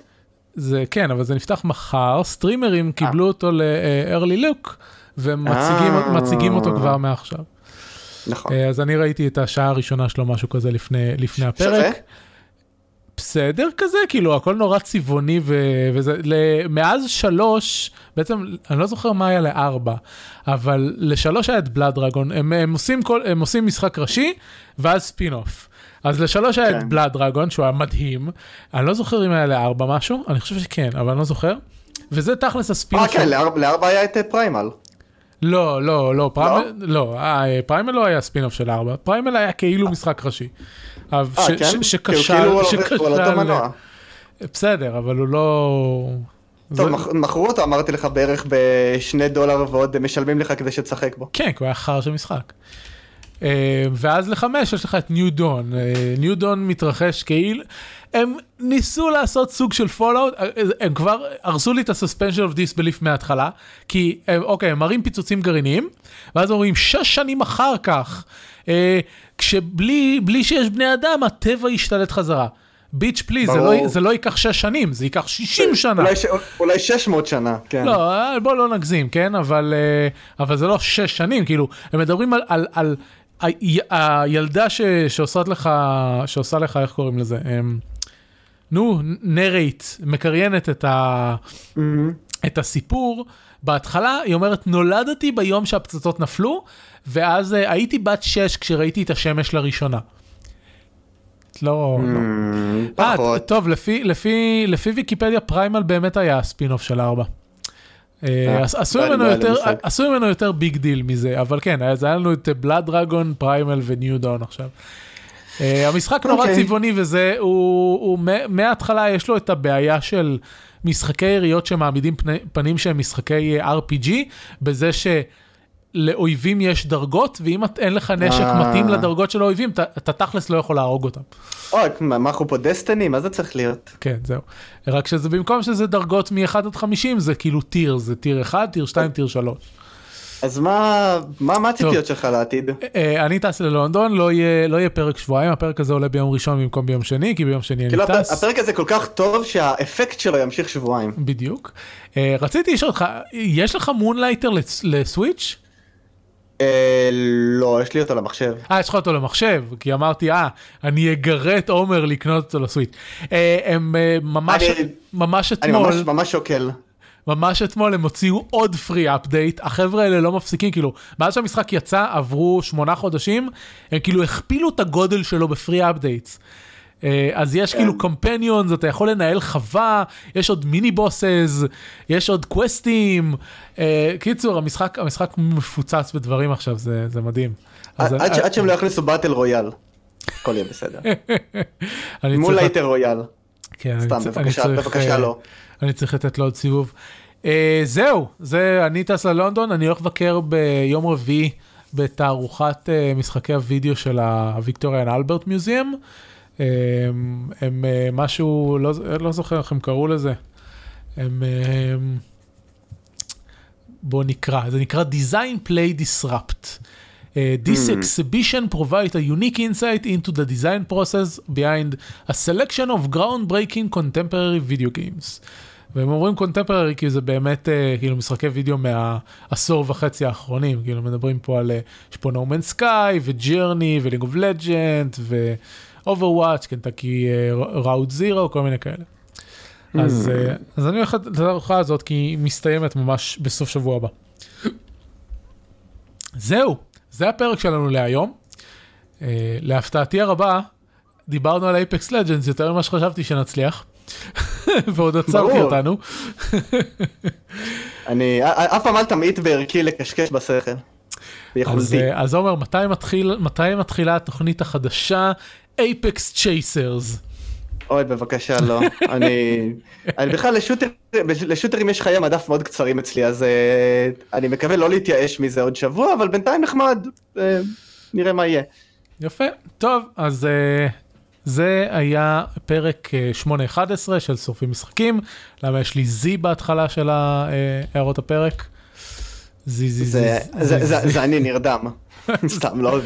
זה כן, אבל זה נפתח מחר, סטרימרים קיבלו אותו ל-early look, ומציגים אה. אותו כבר מעכשיו. נכון. אה, אז אני ראיתי את השעה הראשונה שלו, משהו כזה לפני, לפני הפרק. שווה? בסדר כזה, כאילו הכל נורא צבעוני ו- וזה, ל- מאז שלוש, בעצם אני לא זוכר מה היה לארבע, אבל לשלוש היה את בלאד דרגון, הם, הם, עושים כל, הם עושים משחק ראשי ואז ספין אוף. אז לשלוש היה את כן. בלאד דרגון שהוא היה מדהים, אני לא זוכר אם היה לארבע משהו, אני חושב שכן, אבל אני לא זוכר. וזה תכלס ה spin אה. כן, לארבע היה את אה, Primal. לא, לא, לא, Primal לא, אה, Primal לא היה ספין אוף של ארבע, Primal היה כאילו משחק ראשי. אה, כן? הוא שכשל, כאילו שכשל, מנוע. בסדר, אבל הוא לא... טוב, זה- מכ- מכרו אותו, אמרתי לך, בערך בשני דולר ועוד משלמים לך כדי שתשחק בו. כן, כי הוא היה חרא של משחק. אה, ואז לחמש יש לך את New Dawn. New Dawn מתרחש כאילו, הם ניסו לעשות סוג של Fallout, הם כבר הרסו לי את ה-suspension of disbelief מההתחלה, כי הם, אוקיי, הם מראים פיצוצים גרעיניים, ואז אומרים שש שנים אחר כך, אה, כשבלי בלי שיש בני אדם, הטבע ישתלט חזרה. Bitch please, זה לא. זה לא ייקח שש שנים, זה ייקח 60 שנה. אולי ש- אולי 600 שנה, כן. לא, אה, בוא לא נגזים, כן? אבל, אה, אבל זה לא שש שנים, כאילו, הם מדברים על, על, על הילדה ש, שעושה לך, שעושה לך, איך קוראים לזה? הם... נו, narrate, מקריינת את, ה, mm-hmm. את הסיפור. בהתחלה היא אומרת, נולדתי ביום שהפצצות נפלו, ואז אה, הייתי בת 6 כשראיתי את השמש לראשונה. לא, mm, לא. Mm-hmm. אה, פחות. אה, טוב, לפי לפי, לפי ויקיפדיה Primal באמת היה הספינוף של ארבע. עשו לא, ממנו לא יותר, מושג. עשו ממנו יותר big deal מזה, אבל כן, אז היה לנו את Blood Dragon, Primal ו New Dawn עכשיו. אה, המשחק נורא אוקיי. צבעוני וזה, הוא, מההתחלה יש לו את הבעיה של משחקי יריות שמעמידים פני, פנים שהם משחקי אה, RPG, בזה שלאויבים יש דרגות, ואם אין לך נשק אה. מתאים לדרגות של האויבים, אתה, תכלס לא יכול להרוג אותם. אוי, מה אנחנו פה דסטיני? מה זה צריך להיות? כן, זהו. רק שזה במקום שזה דרגות מ-1 עד 50, זה כאילו טיר, זה טיר 1, טיר 2, טיר 3. אז מה מה- מה הציפיות שלך לעתיד? אה, אני טס ללונדון, לא יהיה, לא יהיה פרק שבועיים, הפרק הזה עולה ביום ראשון במקום ביום שני, כי ביום שני אני כאילו טס. הפרק הזה כל כך טוב שהאפקט שלו ימשיך שבועיים. בדיוק. אה, רציתי לשאול אותך, יש לך Moonlighter לס- ל Switch? אה, לא, יש לי אותו למחשב. אה, יש לך אותו למחשב, כי אמרתי, אה, אני אגרה את עומר לקנות אותו ל Switch. אה, הם אה, ממש, אני- ממש אני אתמול, ממש ממש שוקל. ממש אתמול הם הוציאו עוד free update, החבר'ה האלה לא מפסיקים, כאילו, מאז שהמשחק יצא עברו שמונה חודשים, הם כאילו הכפילו את הגודל שלו ב free updates. אז יש כאילו companions, אתה יכול לנהל חווה, יש עוד mini bosses, יש עוד קווסטים. אה, קיצור, המשחק, המשחק מפוצץ בדברים עכשיו, זה, זה מדהים. אז עד שהם לא יכניסו battle royale. הכל יהיה בסדר. Moonlighter Royale. כן, סתם, בבקשה, בבקשה אה, לא. אני צריך לתת לו עוד סיבוב. Uh, זהו, זה, אני טס ללונדון, אני הולך לבקר ביום רביעי בתערוכת uh, משחקי הוידאו של הוויקטוריאן אלברט מיוזיאם. Um, הם uh, משהו, לא, לא זוכר איך הם קראו לזה. הם... Um, בוא נקרא, זה נקרא Design Play Disrupt. Uh, this Hmm. exhibition provides a unique insight into the design process behind a selection of groundbreaking contemporary video games. והם אומרים contemporary כי זה באמת אה, כאילו משחקי וידאו מהעשור וחצי האחרונים, כאילו מדברים פה על, אה, יש פה No Man's Sky ו Journey ו League of Legends ו-Overwatch, Kentucky Route Zero, כל מיני כאלה. אז, אה, אז אני הולך לתערוכה הזאת כי היא מסתיימת ממש בסוף שבוע הבא. זהו, זה הפרק שלנו להיום. אה, להפתעתי הרבה, דיברנו על אייפקס לג'נדס יותר ממה שחשבתי שנצליח, ועוד עצרתי אותנו. אני, אף פעם אל תמעיט בערכי לקשקש בשכל. אז, אה, אז עומר, מתי, מתחיל, מתי מתחילה התוכנית החדשה אייפקס צ'ייסרס? אוי, בבקשה, לא. אני... אני בכלל, לשוטר, לשוטרים יש חיי מדף מאוד קצרים אצלי, אז uh, אני מקווה לא להתייאש מזה עוד שבוע, אבל בינתיים נחמד, uh, נראה מה יהיה. יפה, טוב, אז uh, זה היה פרק uh, 8-11 של שורפים משחקים. למה יש לי זי בהתחלה של הערות הפרק? זי, זי, זי. זה אני נרדם. סתם, לא,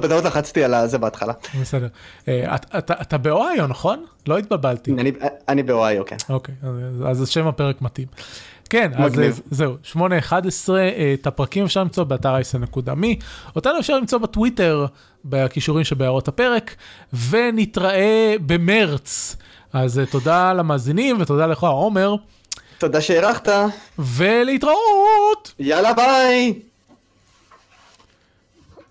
בטעות לחצתי על זה בהתחלה. בסדר. אה, אתה באוהיו, נכון? לא התבלבלתי. אני באוהיו, כן. אוקיי, אז שם הפרק מתאים. כן, אז זהו, 8.11, אה, את הפרקים אפשר למצוא באתר אייסן.מי, אותנו אפשר למצוא בטוויטר, בכישורים שבהערות הפרק, ונתראה במרץ. אז אה, תודה למאזינים ותודה לך, עומר. תודה שהארחת. ולהתראות. יאללה ביי.